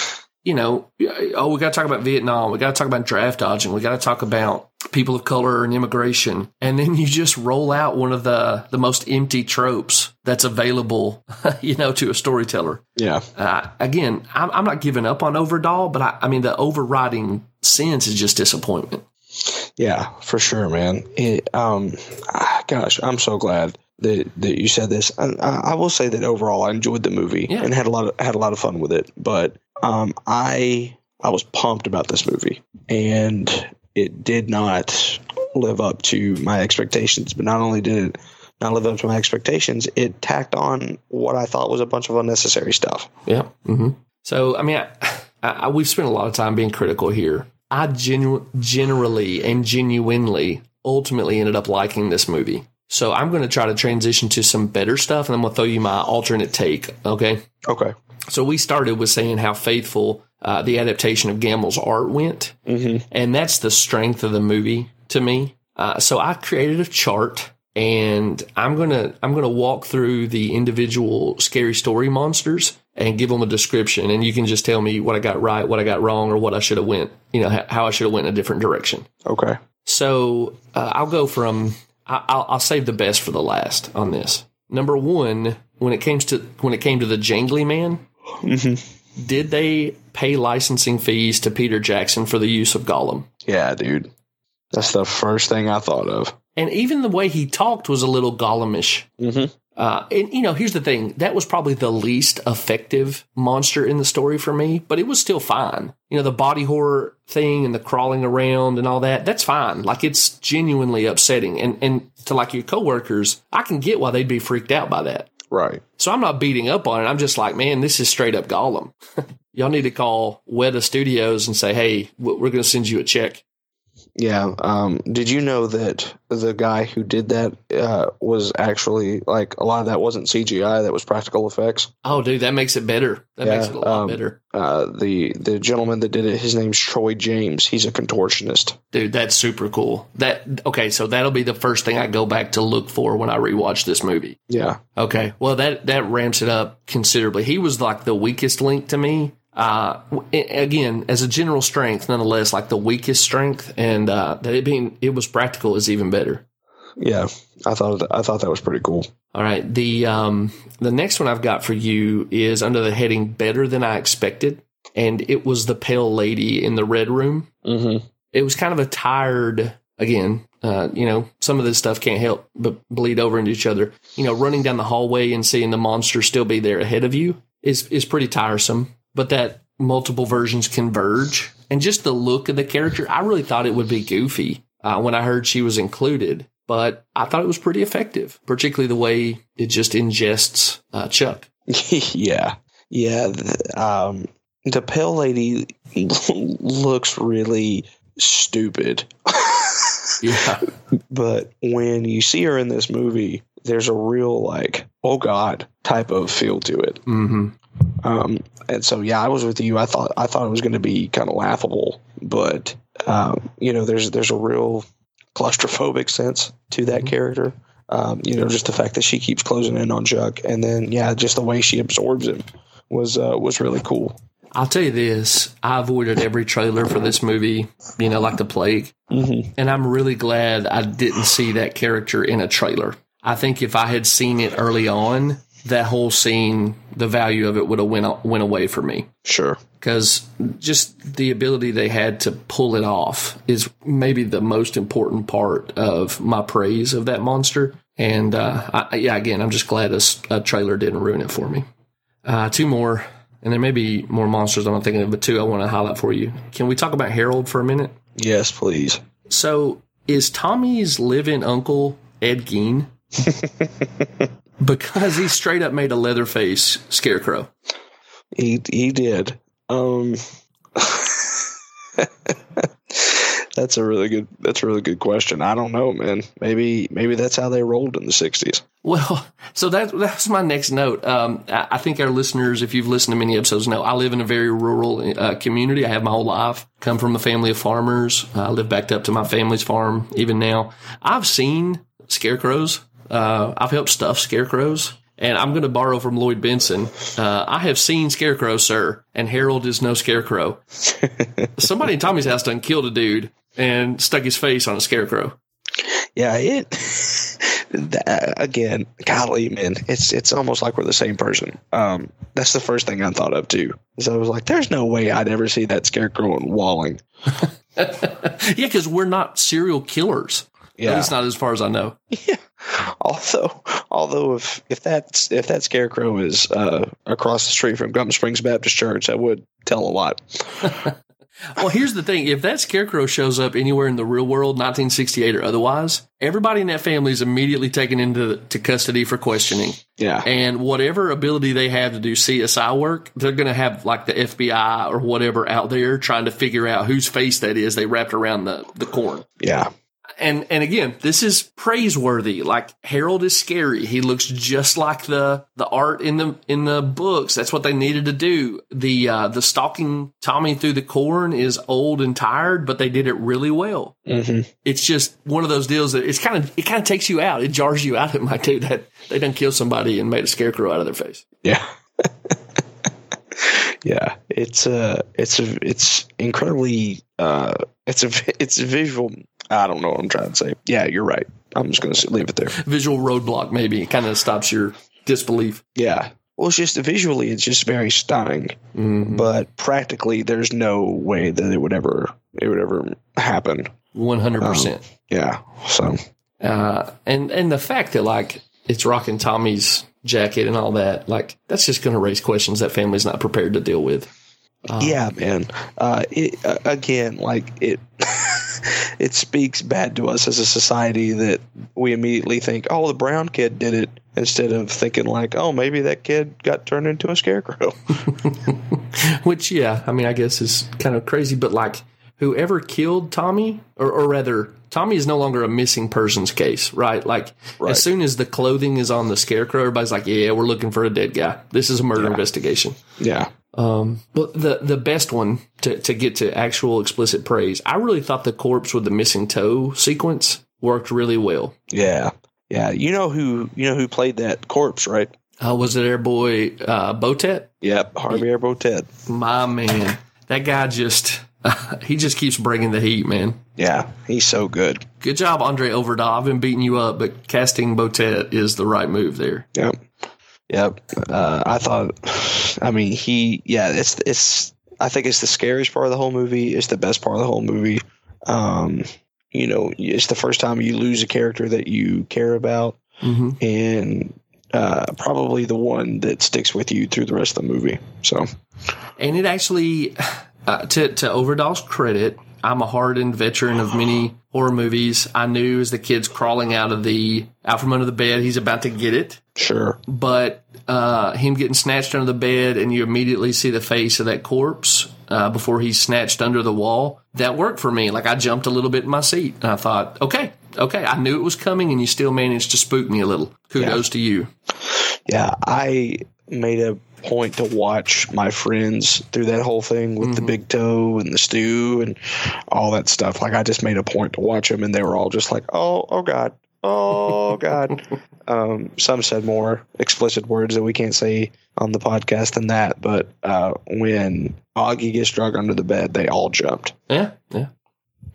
you know, oh, we got to talk about Vietnam. We got to talk about draft dodging. We got to talk about people of color and immigration. And then you just roll out one of the the most empty tropes that's available, you know, to a storyteller. Yeah. Uh, again, I'm, I'm not giving up on Øvredal, but I, I mean, the overriding sense is just disappointment. Yeah, for sure, man. It, um, ah, gosh, I'm so glad that that you said this. I, I will say that overall, I enjoyed the movie Yeah. and had a lot of had a lot of fun with it. But um, I I was pumped about this movie, and it did not live up to my expectations. But not only did it not live up to my expectations, it tacked on what I thought was a bunch of unnecessary stuff. Yeah. hmm So, I mean, I, I, we've spent a lot of time being critical here. I genu- generally and genuinely ultimately ended up liking this movie. So I'm going to try to transition to some better stuff and I'm going to throw you my alternate take. Okay. Okay. So we started with saying how faithful uh, the adaptation of Gammell's art went. Mm-hmm. and that's the strength of the movie to me. Uh, so I created a chart, and I'm gonna I'm gonna walk through the individual scary story monsters and give them a description, and you can just tell me what I got right, what I got wrong, or what I should have went, you know, how, I should have went in a different direction. Okay. So uh, I'll go from I, I'll, I'll save the best for the last on this. Number one, when it came to when it came to the Jangly Man, Mm-hmm. did they pay licensing fees to Peter Jackson for the use of Gollum? Yeah, dude. That's the first thing I thought of. And even the way he talked was a little Gollumish. Mm-hmm. Uh, and you know, here's the thing: that was probably the least effective monster in the story for me, but it was still fine. You know, the body horror thing and the crawling around and all that—that's fine. Like it's genuinely upsetting, and and to like your coworkers, I can get why they'd be freaked out by that. Right. So I'm not beating up on it. I'm just like, man, this is straight up Gollum. Y'all need to call Weta Studios and say, hey, we're going to send you a check. Yeah. Um, did you know that the guy who did that uh, was actually like a lot of that wasn't CGI? That was practical effects. Oh, dude, that makes it better. That Yeah, makes it a lot um, better. Uh, the the gentleman that did it, his name's Troy James. He's a contortionist. Dude, that's super cool. That okay, so that'll be the first thing I go back to look for when I rewatch this movie. Yeah. Okay, well that that ramps it up considerably. He was like the weakest link to me. Uh, again, as a general strength, nonetheless, like the weakest strength, and uh, that it being it was practical is even better. yeah, I thought I thought that was pretty cool. All right. The um the next one I've got for you is under the heading better than I expected. And it was the pale lady in the red room. Mm-hmm. It was kind of a tired again, uh, you know, some of this stuff can't help but bleed over into each other. You know, running down the hallway and seeing the monster still be there ahead of you is is pretty tiresome. But that multiple versions converge and just the look of the character, I really thought it would be goofy uh, when I heard she was included but I thought it was pretty effective, particularly the way it just ingests uh, Chuck. yeah, yeah. The, um, the pale lady looks really stupid. Yeah. but when you see her in this movie, there's a real like, oh god, type of feel to it. Mm-hmm. Um, and so yeah, I was with you. I thought I thought it was going to be kind of laughable, but um, you know, there's there's a real claustrophobic sense to that character. Um, you know, just the fact that she keeps closing in on Chuck, and then yeah, just the way she absorbs him was uh, was really cool. I'll tell you this: I avoided every trailer for this movie, you know, like the plague, Mm-hmm. and I'm really glad I didn't see that character in a trailer. I think if I had seen it early on, that whole scene, the value of it would have went went away for me. Sure. because just the ability they had to pull it off is maybe the most important part of my praise of that monster. And uh, I, yeah, again, I'm just glad this a trailer didn't ruin it for me. Uh, two more, and there may be more monsters I'm not thinking of, but two I want to highlight for you. Can we talk about Harold for a minute? Yes, please. So, is Tommy's live-in uncle Ed Gein? because he straight up made a Leatherface scarecrow. He he did. Um, that's a really good. That's a really good question. I don't know, man. Maybe maybe that's how they rolled in the '60s. Well, so that that's my next note. Um, I, I think our listeners, if you've listened to many episodes, know I live in a very rural uh, community. I have my whole life. Come from a family of farmers. I live backed up to my family's farm. Even now, I've seen scarecrows. Uh, I've helped stuff scarecrows. And I'm going to borrow from Lloyd Bentsen. Uh, I have seen Scarecrow, sir, and Harold is no Scarecrow. Somebody in Tommy's house done killed a dude and stuck his face on a scarecrow. Yeah, it. that, again, golly, man, it's it's almost like we're the same person. Um, that's the first thing I thought of too. So I was like, "There's no way I'd ever see that scarecrow in Walling." yeah, because we're not serial killers. At Yeah. least not as far as I know. Yeah. Although, although if if that if that scarecrow is uh, across the street from Gum Springs Baptist Church, that would tell a lot. Well, here's the thing: if that scarecrow shows up anywhere in the real world, 1968 or otherwise, everybody in that family is immediately taken into to custody for questioning. Yeah. And whatever ability they have to do CSI work, they're going to have like the FBI or whatever out there trying to figure out whose face that is they wrapped around the the corn. Yeah. And and again, this is praiseworthy. Like Harold is scary. He looks just like the the art in the in the books. That's what they needed to do. The uh, the stalking Tommy through the corn is old and tired, but they did it really well. hmm It's just one of those deals that it's kind of it kind of takes you out. It jars you out. It might do that. They done killed somebody and made a scarecrow out of their face. Yeah. yeah. It's uh it's a it's incredibly uh it's a it's a visual I don't know what I'm trying to say. Yeah, you're right. I'm just going to leave it there. Visual roadblock maybe It kind of stops your disbelief. Yeah. Well, it's just visually, it's just very stunning, Mhm. but practically, there's no way that it would ever it would ever happen. One hundred percent. Yeah. So Uh, and and the fact that like it's rocking Tommy's jacket and all that, like that's just going to raise questions that family's not prepared to deal with. Um, yeah, man. Uh, it, uh, again, like it, it speaks bad to us as a society that we immediately think, "Oh, the brown kid did it," instead of thinking like, "Oh, maybe that kid got turned into a scarecrow." Which, yeah, I mean, I guess is kind of crazy, but like whoever killed Tommy, or, or rather, Tommy is no longer a missing persons case, right? Like Right. as soon as the clothing is on the scarecrow, everybody's like, yeah, we're looking for a dead guy. This is a murder investigation. yeah. Um, but the the best one to to get to actual explicit praise, I really thought the corpse with the missing toe sequence worked really well. Yeah. Yeah. You know who you know who played that corpse, right? Uh, was it Airboy uh, Botet? Yep, Javier Botet. My man, that guy just he just keeps bringing the heat, man. Yeah, he's so good. Good job, Andre Øvredal. I've been beating you up, but casting Botet is the right move there. Yep. Yep. Uh, I thought, I mean, he, yeah, it's, it's, I think it's the scariest part of the whole movie. It's the best part of the whole movie. Um, you know, it's the first time you lose a character that you care about Mm-hmm. and uh, probably the one that sticks with you through the rest of the movie. So, And it actually, uh, to to Øvredal's credit, I'm a hardened veteran of many horror movies. I knew as the kid's crawling out of the out from under the bed, he's about to get it. sure. But uh, him getting snatched under the bed, and you immediately see the face of that corpse uh, before he's snatched under the wall. That worked for me. Like I jumped a little bit in my seat, and I thought, okay, okay, I knew it was coming, and you still managed to spook me a little. Kudos to you. Yeah, I made a point to watch my friends through that whole thing with the big toe and the stew and all that stuff. Like I just made a point to watch them, and they were all just like, "Oh, oh God, oh God." um, some said more explicit words that we can't say on the podcast than that, but uh, when Augie gets dragged under the bed, they all jumped. Yeah, yeah.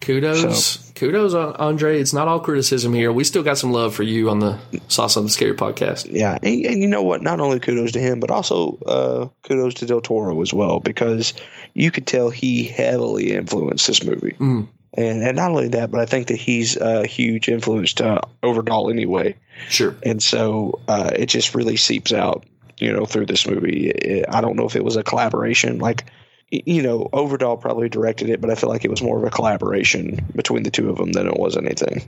Kudos, kudos, uh, Andre. It's not all criticism here. We still got some love for you on the Saw Something Scary podcast. Yeah, and, and you know what? Not only kudos to him, but also uh, kudos to Del Toro as well, because you could tell he heavily influenced this movie. Mm. And and not only that, but I think that he's a huge influence to Øvredal anyway, Sure. and so uh, it just really seeps out, you know, through this movie. It- I don't know if it was a collaboration, like. You know, Øvredal probably directed it, but I feel like it was more of a collaboration between the two of them than it was anything.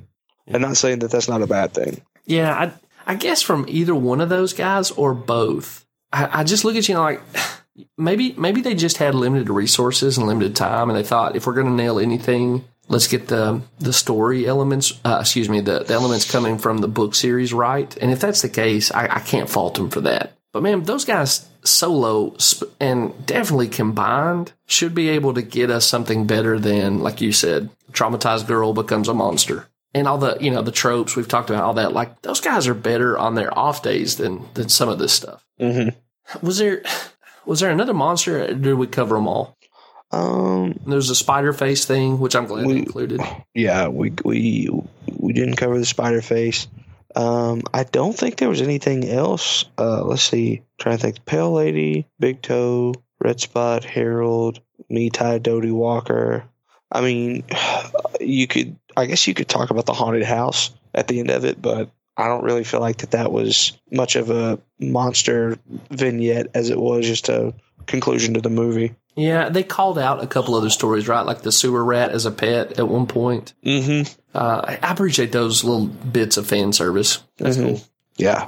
And not saying that that's not a bad thing. Yeah, I, I guess from either one of those guys or both. I, I just look at you and like maybe maybe they just had limited resources and limited time, and they thought if we're going to nail anything, let's get the the story elements. Uh, excuse me, the, the elements coming from the book series right. And if that's the case, I, I can't fault them for that. But man, those guys solo sp- and definitely combined should be able to get us something better than, like you said, traumatized girl becomes a monster. And all the you know the tropes we've talked about all that. Like those guys are better on their off days than than some of this stuff. Hmm was there was there another monster or did we cover them all? Um, there's a spider face thing which i'm glad We- we included. Yeah, we we we didn't cover the spider face. Um, I don't think there was anything else. Uh, let's see. trying to think. Pale Lady, Big Toe, Red Spot, Harold, Me Tie, Dodie Walker. I mean, you could. I guess you could talk about the haunted house at the end of it, but I don't really feel like that that was much of a monster vignette as it was just a conclusion to the movie. yeah they called out a couple other stories right like the sewer rat as a pet at one point Mm-hmm. Uh, I I appreciate those little bits of fan service that's Mhm. cool Yeah.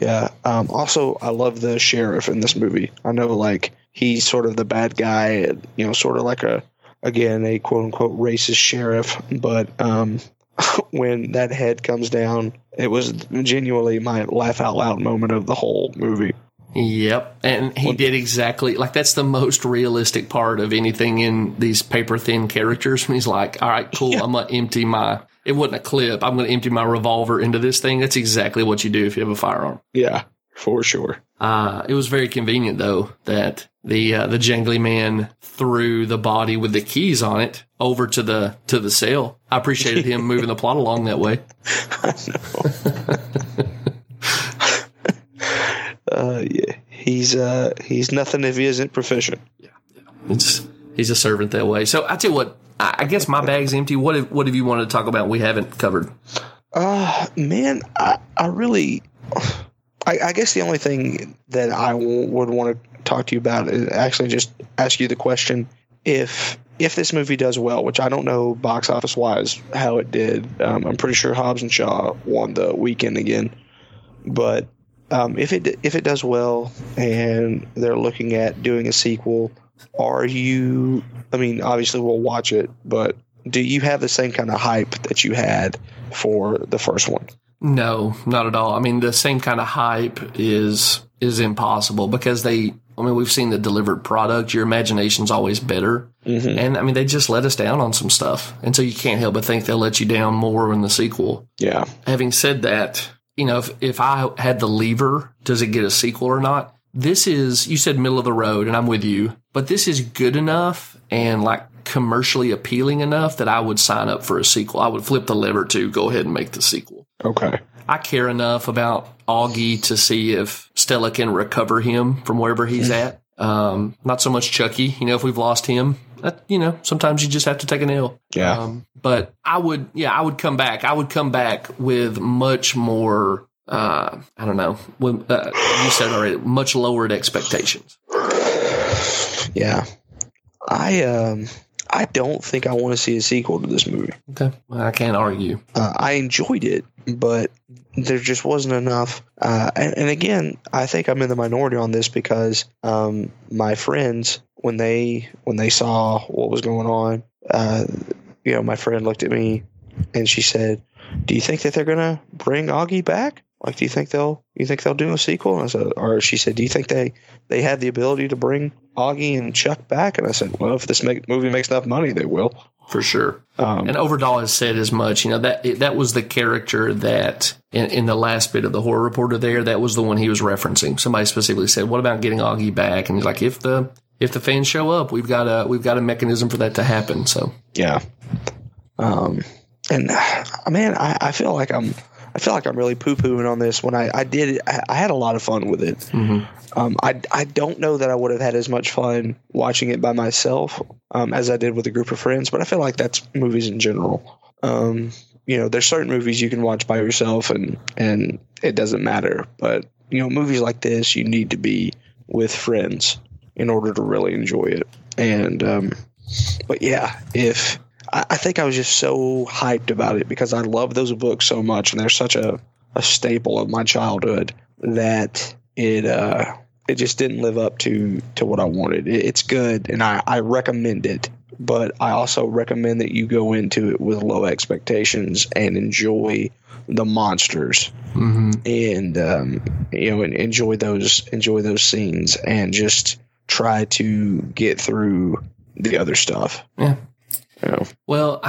Yeah. Um, also, I love the sheriff in this movie. I know, like, he's sort of the bad guy, you know, sort of like a, again, a quote unquote racist sheriff. But um, when that head comes down, it was genuinely my laugh out loud moment of the whole movie. Yep. And he did exactly like that's the most realistic part of anything in these paper thin characters. When he's like, all right, cool, I'm going to empty my, it wasn't a clip. I'm going to empty my revolver into this thing. That's exactly what you do if you have a firearm. Yeah, for sure. Uh, it was very convenient though that the, uh, the jangly man threw the body with the keys on it over to the, to the cell. I appreciated him moving the plot along that way. Uh, yeah, he's uh, he's nothing if he isn't proficient. It's, he's a servant that way. So I tell you what, I, I guess my bag's empty. What have, what have you wanted to talk about we haven't covered? Uh, man, I, I really, I, I guess the only thing that I w- would want to talk to you about is actually just ask you the question if if this movie does well, which I don't know box office wise how it did. Um, I'm pretty sure Hobbs and Shaw won the weekend again, but um, if it if it does well and they're looking at doing a sequel, are you? I mean, obviously we'll watch it, but do you have the same kind of hype that you had for the first one? No, not at all. I mean, the same kind of hype is is impossible because they. I mean, we've seen the delivered product. Your imagination's always better, Mm-hmm. and I mean, they just let us down on some stuff, and so you can't help but think they'll let you down more in the sequel. Yeah. Having said that, you know, if if I had the lever, does it get a sequel or not? This is you said middle of the road, and I'm with you, but this is good enough and like commercially appealing enough that I would sign up for a sequel. I would flip the lever to go ahead and make the sequel. Okay. I care enough about Augie to see if Stella can recover him from wherever he's at. Um, not so much Chucky. You know, if we've lost him, that, you know, sometimes you just have to take an L. Yeah. Um, but I would, yeah, I would come back. I would come back with much more, uh, I don't know, with, uh, you said already, much lowered expectations. Yeah. I um I don't think I want to see a sequel to this movie. Okay. Well, I can't argue. Uh, I enjoyed it, but there just wasn't enough. Uh, and, and again, I think I'm in the minority on this because um, my friends, when they when they saw what was going on, uh, you know, my friend looked at me and she said, "Do you think that they're gonna bring Augie back? Like, do you think they'll you think they'll do a sequel?" And I said, or she said, "Do you think they they have the ability to bring Augie and Chuck back?" And I said, "Well, if this make, movie makes enough money, they will." For sure. Um, And Øvredal has said as much. You know that that was the character that in, in the last bit of the horror reporter there. That was the one he was referencing. Somebody specifically said, "What about getting Augie back?" And he's like, "If the if the fans show up, we've got a we've got a mechanism for that to happen." So Yeah. Um, and uh, man, I, I feel like I'm, I feel like I'm really poo pooing on this when I, I did. I, I had a lot of fun with it. Um, I, I don't know that I would have had as much fun watching it by myself um, as I did with a group of friends, but I feel like that's movies in general. Um, you know, there's certain movies you can watch by yourself and, and it doesn't matter. But, you know, movies like this, you need to be with friends in order to really enjoy it. And, um, but yeah, if I, I think I was just so hyped about it because I love those books so much and they're such a, a staple of my childhood that it uh it just didn't live up to to what I wanted. It, it's good and I, I recommend it, but I also recommend that you go into it with low expectations and enjoy the monsters and um, you know and enjoy those enjoy those scenes and just try to get through the other stuff. yeah. You know. Well,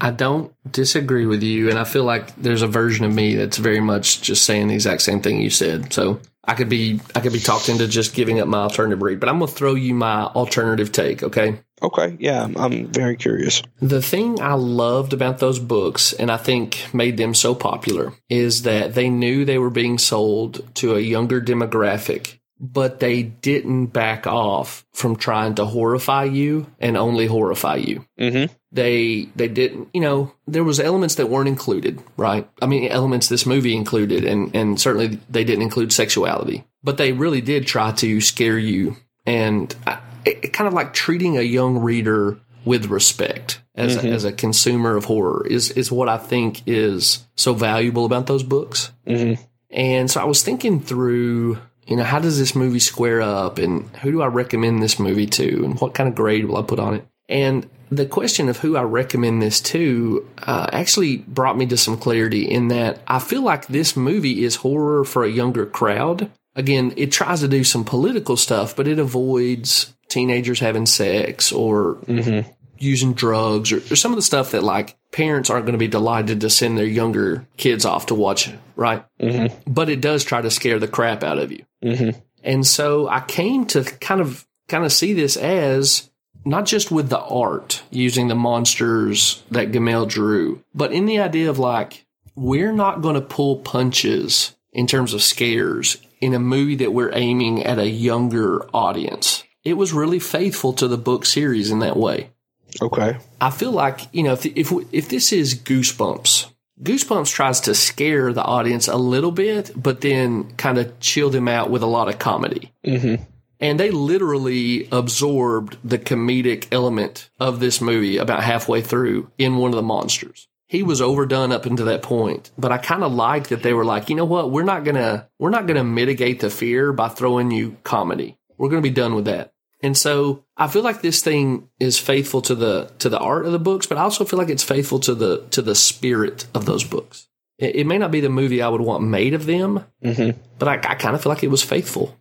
I don't disagree with you, and I feel like there's a version of me that's very much just saying the exact same thing you said. So I could be I could be talked into just giving up my alternative read, but I'm gonna throw you my alternative take. Okay. Okay, yeah, I'm, I'm very curious. The thing I loved about those books, and I think made them so popular, is that they knew they were being sold to a younger demographic, but they didn't back off from trying to horrify you and only horrify you. Mm-hmm. They they didn't, you know, there was elements that weren't included, right? I mean, elements this movie included, and and certainly they didn't include sexuality, but they really did try to scare you and. I, it, kind of like treating a young reader with respect as a, as a consumer of horror is is what I think is so valuable about those books. Mm-hmm. And so I was thinking through, you know, how does this movie square up, and who do I recommend this movie to, and what kind of grade will I put on it? And the question of who I recommend this to uh, actually brought me to some clarity in that I feel like this movie is horror for a younger crowd. Again, it tries to do some political stuff, but it avoids teenagers having sex or using drugs or, or some of the stuff that like parents aren't going to be delighted to send their younger kids off to watch, right? Mm-hmm. But it does try to scare the crap out of you. Mm-hmm. And so I came to kind of kind of see this as not just with the art using the monsters that Gammell drew, but in the idea of like we're not going to pull punches in terms of scares in a movie that we're aiming at a younger audience. It was really faithful to the book series in that way. Okay. I feel like you know if if if this is Goosebumps, Goosebumps tries to scare the audience a little bit, but then kind of chill them out with a lot of comedy. Mm-hmm. And they literally absorbed the comedic element of this movie about halfway through in one of the monsters. He was overdone up until that point, but I kind of like that they were like, you know what, we're not gonna we're not gonna mitigate the fear by throwing you comedy. We're gonna be done with that. And so I feel like this thing is faithful to the to the art of the books, but I also feel like it's faithful to the to the spirit of those books. It, it may not be the movie I would want made of them, Mm-hmm. but I, I kind of feel like it was faithful.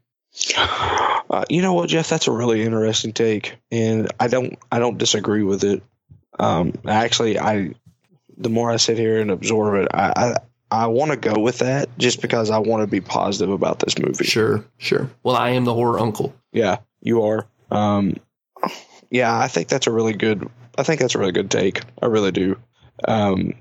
Uh, you know what, Jeff? That's a really interesting take, and I don't I don't disagree with it. Um, actually, I the more I sit here and absorb it, I I, I want to go with that just because I want to be positive about this movie. Sure, sure. Well, I am the horror uncle. Yeah, you are. Um, yeah, I think that's a really good. I think that's a really good take. I really do, um,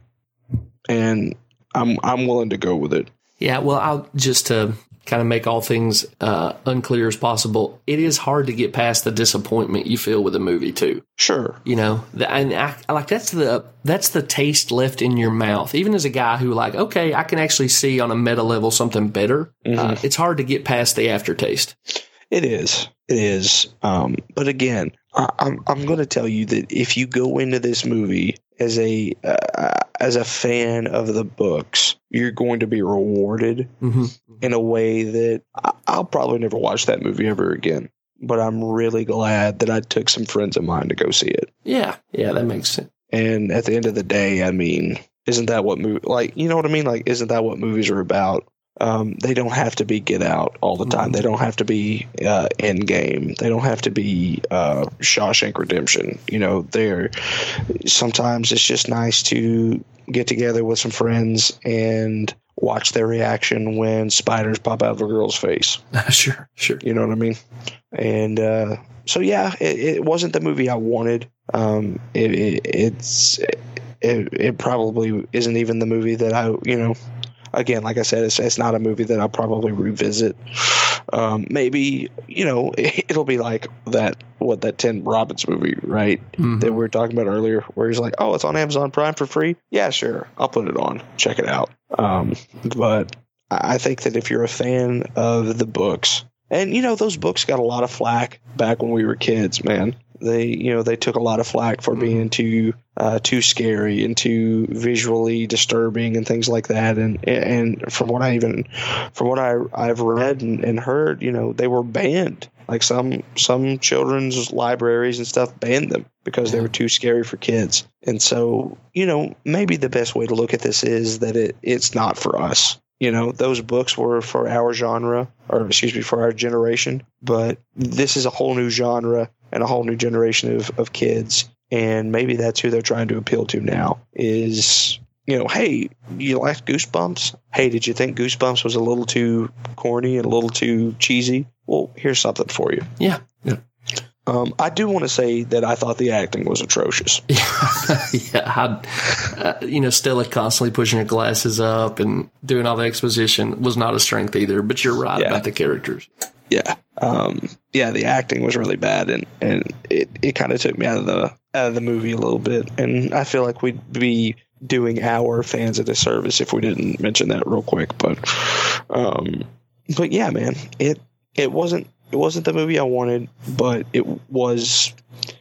and I'm I'm willing to go with it. Yeah, well, I'll just to kind of make all things uh, unclear as possible. It is hard to get past the disappointment you feel with a movie too. Sure. You know, the, and I, I like that's the that's the taste left in your mouth. Even as a guy who like, okay, I can actually see on a meta level something better. Uh, it's hard to get past the aftertaste. It is. It is. Um, but again, I, I'm I'm going to tell you that if you go into this movie as a uh, as a fan of the books, you're going to be rewarded Mm-hmm. in a way that I, I'll probably never watch that movie ever again. But I'm really glad that I took some friends of mine to go see it. Yeah, yeah, that makes sense. And at the end of the day, I mean, isn't that what movie like you know what I mean? Like, isn't that what movies are about? Um, they don't have to be Get Out all the time. They don't have to be uh, Endgame. They don't have to be uh, Shawshank Redemption. You know, they're sometimes it's just nice to get together with some friends and watch their reaction when spiders pop out of a girl's face. sure, sure. You know what I mean? And uh, so, yeah, it, it wasn't the movie I wanted. Um, it, it, it's it, it probably isn't even the movie that I, you know, again, like I said, it's, it's not a movie that I'll probably revisit. Um, maybe you know it'll be like that what that Tim Robbins movie, right? Mhm. That we were talking about earlier, where he's like, "Oh, it's on Amazon Prime for free." Yeah, sure, I'll put it on, check it out. Um, but I think that if you're a fan of the books, and you know those books got a lot of flack back when we were kids, man. They you know they took a lot of flack for being too uh, too scary and too visually disturbing and things like that. And and from what I even from what I I've read and, and heard, you know they were banned. Like some some children's libraries and stuff banned them because they were too scary for kids. And so you know maybe the best way to look at this is that it it's not for us. You know, those books were for our genre, or excuse me, for our generation. But this is a whole new genre and a whole new generation of, of kids. And maybe that's who they're trying to appeal to now is, you know, hey, you liked Goosebumps? Hey, did you think Goosebumps was a little too corny and a little too cheesy? Well, here's something for you. Yeah, yeah, Um, I do want to say that I thought the acting was atrocious. yeah. Uh, you know, Stella constantly pushing her glasses up and doing all the exposition was not a strength either. But you're right Yeah. about the characters. yeah um yeah the acting was really bad and and it, it kind of took me out of the out of the movie a little bit and i feel like we'd be doing our fans a disservice if we didn't mention that real quick but um but yeah man it it wasn't it wasn't the movie i wanted but it was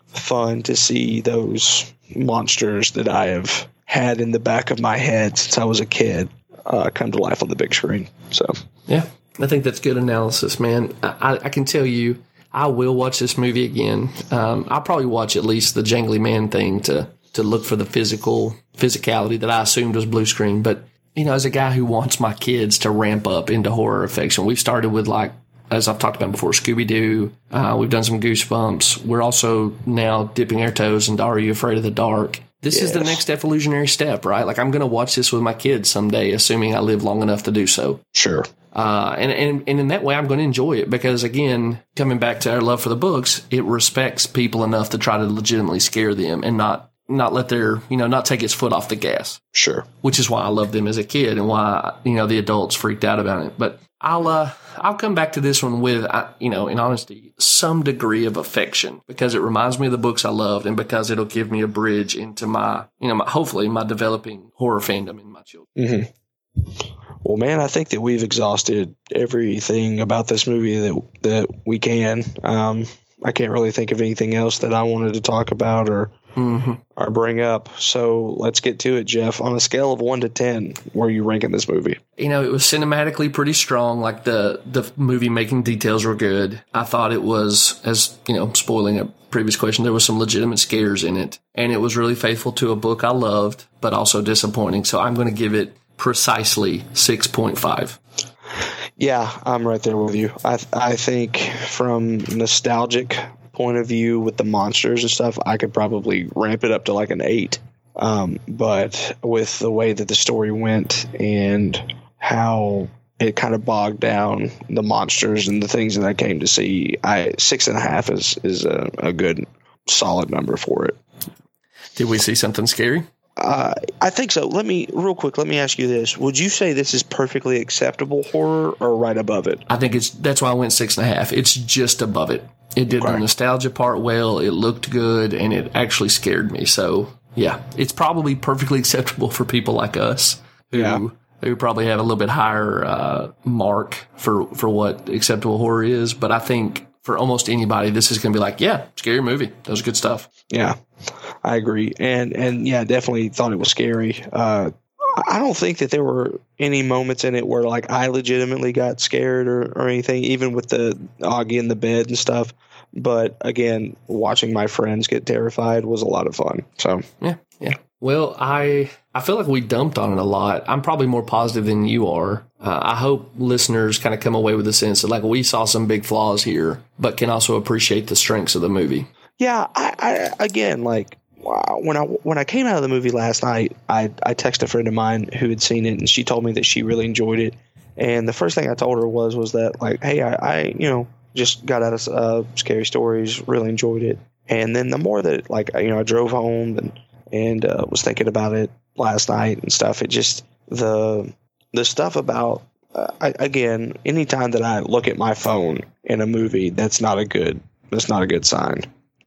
fun to see those monsters that i have had in the back of my head since i was a kid uh, come to life on the big screen so Yeah, I think that's good analysis, man. I, I- can tell you, I will watch this movie again. Um, I'll probably watch at least the Jangly Man thing to to look for the physical physicality that I assumed was blue screen. But you know, as a guy who wants my kids to ramp up into horror affection, we've started with like. As I've talked about before, Scooby Doo. Uh, we've done some Goosebumps. We're also now dipping our toes into Are You Afraid of the Dark? This is the next evolutionary step, right? Like I'm going to watch this with my kids someday, assuming I live long enough to do so. sure Uh, and, and, and in that way, I'm going to enjoy it because, again, coming back to our love for the books, it respects people enough to try to legitimately scare them and not, not let their, you know, not take its foot off the gas, sure which is why I loved them as a kid and why, you know, the adults freaked out about it. But I'll, uh, I'll come back to this one with, uh, you know, in honesty, some degree of affection because it reminds me of the books I loved and because it'll give me a bridge into my, you know, my, hopefully my developing horror fandom in my children. Well, man, I think that we've exhausted everything about this movie that that we can. Um, I can't really think of anything else that I wanted to talk about or hmm or bring up. So let's get to it, Jeff. On a scale of one to ten, where are you ranking this movie? you know, it was cinematically pretty strong. Like the the movie making details were good. I thought it was, as you know, spoiling a previous question, there was some legitimate scares in it, and it was really faithful to a book I loved, but also disappointing. So I'm going to give it precisely six point five. Yeah, I'm right there with you. I I think from nostalgic point of view with the monsters and stuff, I could probably ramp it up to like an eight. Um, but with the way that the story went and how it kind of bogged down the monsters and the things that I came to see, I six and a half is is a, a good solid number for it. Did we see something scary? Uh, I think so. Let me real quick. Let me ask you this: Would you say this is perfectly acceptable horror, or right above it? I think it's that's why I went six and a half. It's just above it. It did the nostalgia part well. It looked good, and it actually scared me. So yeah, it's probably perfectly acceptable for people like us who Yeah. who probably have a little bit higher uh, mark for for what acceptable horror is. But I think for almost anybody, this is going to be like, yeah, scary movie. That was good stuff. Yeah, I agree, and and yeah, definitely thought it was scary. Uh, I don't think that there were any moments in it where like I legitimately got scared or, or anything, even with the Auggie in the bed and stuff. But again, watching my friends get terrified was a lot of fun. So Yeah, yeah. Well, I I feel like we dumped on it a lot. I'm probably more positive than you are. Uh, I hope listeners kind of come away with the sense that like we saw some big flaws here, but can also appreciate the strengths of the movie. Yeah, I, I again like when I when I came out of the movie last night, I I texted a friend of mine who had seen it, and she told me that she really enjoyed it. And the first thing I told her was was that like, hey, I, I you know just got out of uh, scary stories, really enjoyed it. And then the more that like you know I drove home and and uh, was thinking about it last night and stuff, it just the the stuff about uh, I, again anytime that I look at my phone in a movie, that's not a good that's not a good sign.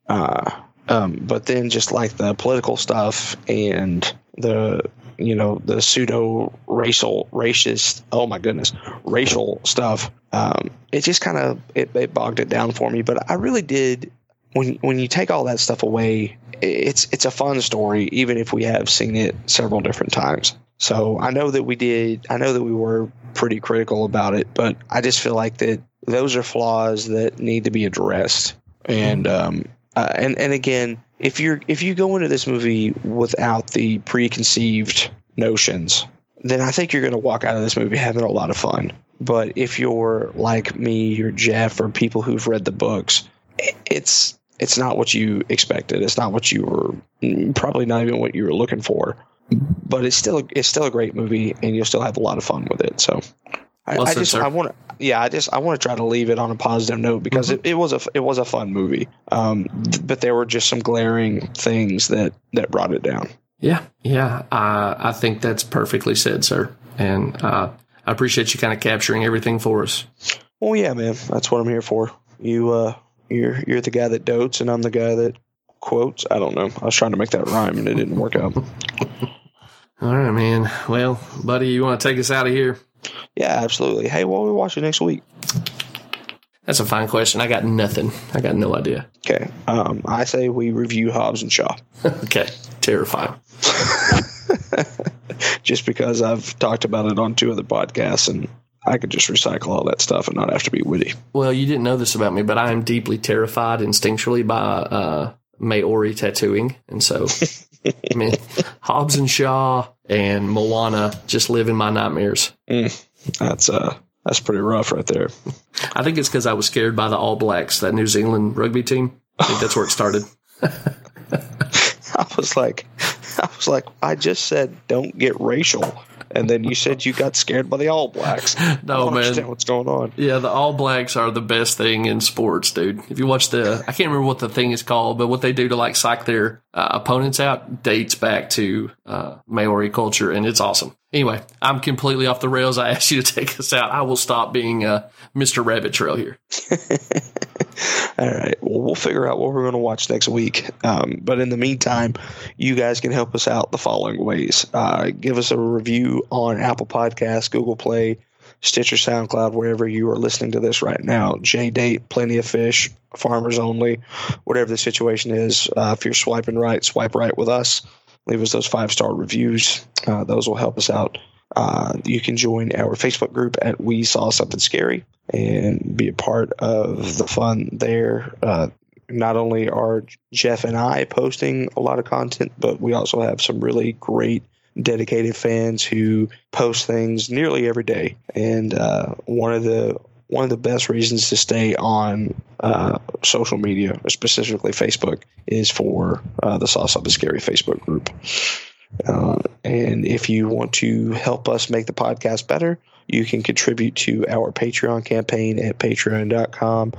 Uh, um, but then just like the political stuff and the you know the pseudo racial racist oh my goodness racial stuff um, it just kind of it, it bogged it down for me. But i really did when when you take all that stuff away it's it's a fun story even if we have seen it several different times. So i know that we did i know that we were pretty critical about it but i just feel like that those are flaws that need to be addressed. And um, uh, and and again, if you're if you go into this movie without the preconceived notions, then I think you're going to walk out of this movie having a lot of fun. But if you're like me or Jeff or people who've read the books, it's it's not what you expected. It's not what you were probably not even what you were looking for. But it's still it's still a great movie, and you'll still have a lot of fun with it. So. I, Well I just sir. I want to yeah I just I want to try to leave it on a positive note because Mm-hmm. it, it was a it was a fun movie um but there were just some glaring things that that brought it down Yeah, yeah. Uh, I think that's perfectly said, sir. And uh, I appreciate you kind of capturing everything for us. well yeah man that's what I'm here for you uh you're you're the guy that dotes and I'm the guy that quotes I don't know I was trying to make that rhyme and it didn't work out All right, man. Well, buddy, you want to take us out of here? Yeah absolutely hey what are we watching next week That's a fine question. I got nothing. I got no idea. okay um I say we review Hobbs and Shaw okay, terrifying. just because I've talked about it on two other podcasts and I could just recycle all that stuff and not have to be witty. Well, you didn't know this about me, but I am deeply terrified instinctually by uh, Maori tattooing, and so I mean, Hobbs and Shaw and Moana just live in my nightmares. That's uh that's pretty rough right there. I think it's because I was scared by the All Blacks, that New Zealand rugby team. I think that's where it started. I was like I was like, I just said don't get racial. And then you said you got scared by the All Blacks. I No, don't man. understand what's going on. Yeah, the All Blacks are the best thing in sports, dude. If you watch the, I can't remember what the thing is called, but what they do to like psych their uh, opponents out dates back to uh, Maori culture, and it's awesome. Anyway, I'm completely off the rails. I asked you to take us out. I will stop being uh, Mr. Rabbit Trail here. All right. Well, we'll figure out what we're going to watch next week. Um, but in the meantime, you guys can help us out the following ways. Uh, give us a review on Apple Podcasts, Google Play, Stitcher, SoundCloud, wherever you are listening to this right now. J Date, Plenty of Fish, Farmers Only, whatever the situation is. Uh, if you're swiping right, swipe right with us. Leave us those five star reviews. Uh, those will help us out. Uh, you can join our Facebook group at We Saw Something Scary and be a part of the fun there. Uh, not only are Jeff and I posting a lot of content, but we also have some really great dedicated fans who post things nearly every day. And uh, one of the one of the best reasons to stay on uh, social media, specifically Facebook, is for uh, the Saw Something Scary Facebook group. Uh, and if you want to help us make the podcast better, you can contribute to our Patreon campaign at patreon.com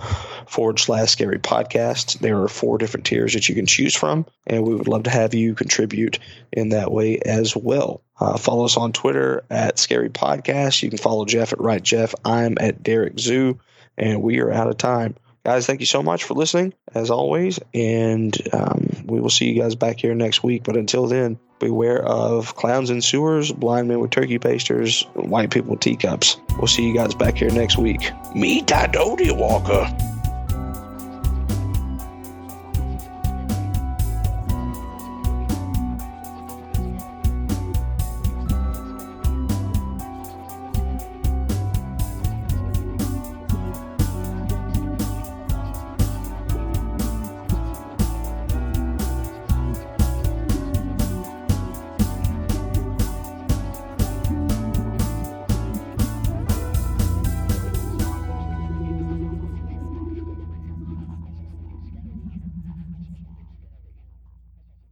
forward slash scary podcast. There are four different tiers that you can choose from, and we would love to have you contribute in that way as well. Uh, follow us on Twitter at Scary Podcast. You can follow Jeff at Right Jeff. I'm at Derek Zoo, and we are out of time. Guys, thank you so much for listening, as always, and um, we will see you guys back here next week. But until then, beware of clowns in sewers, blind men with turkey pasters, white people with teacups. We'll see you guys back here next week. Meet Dodie Walker.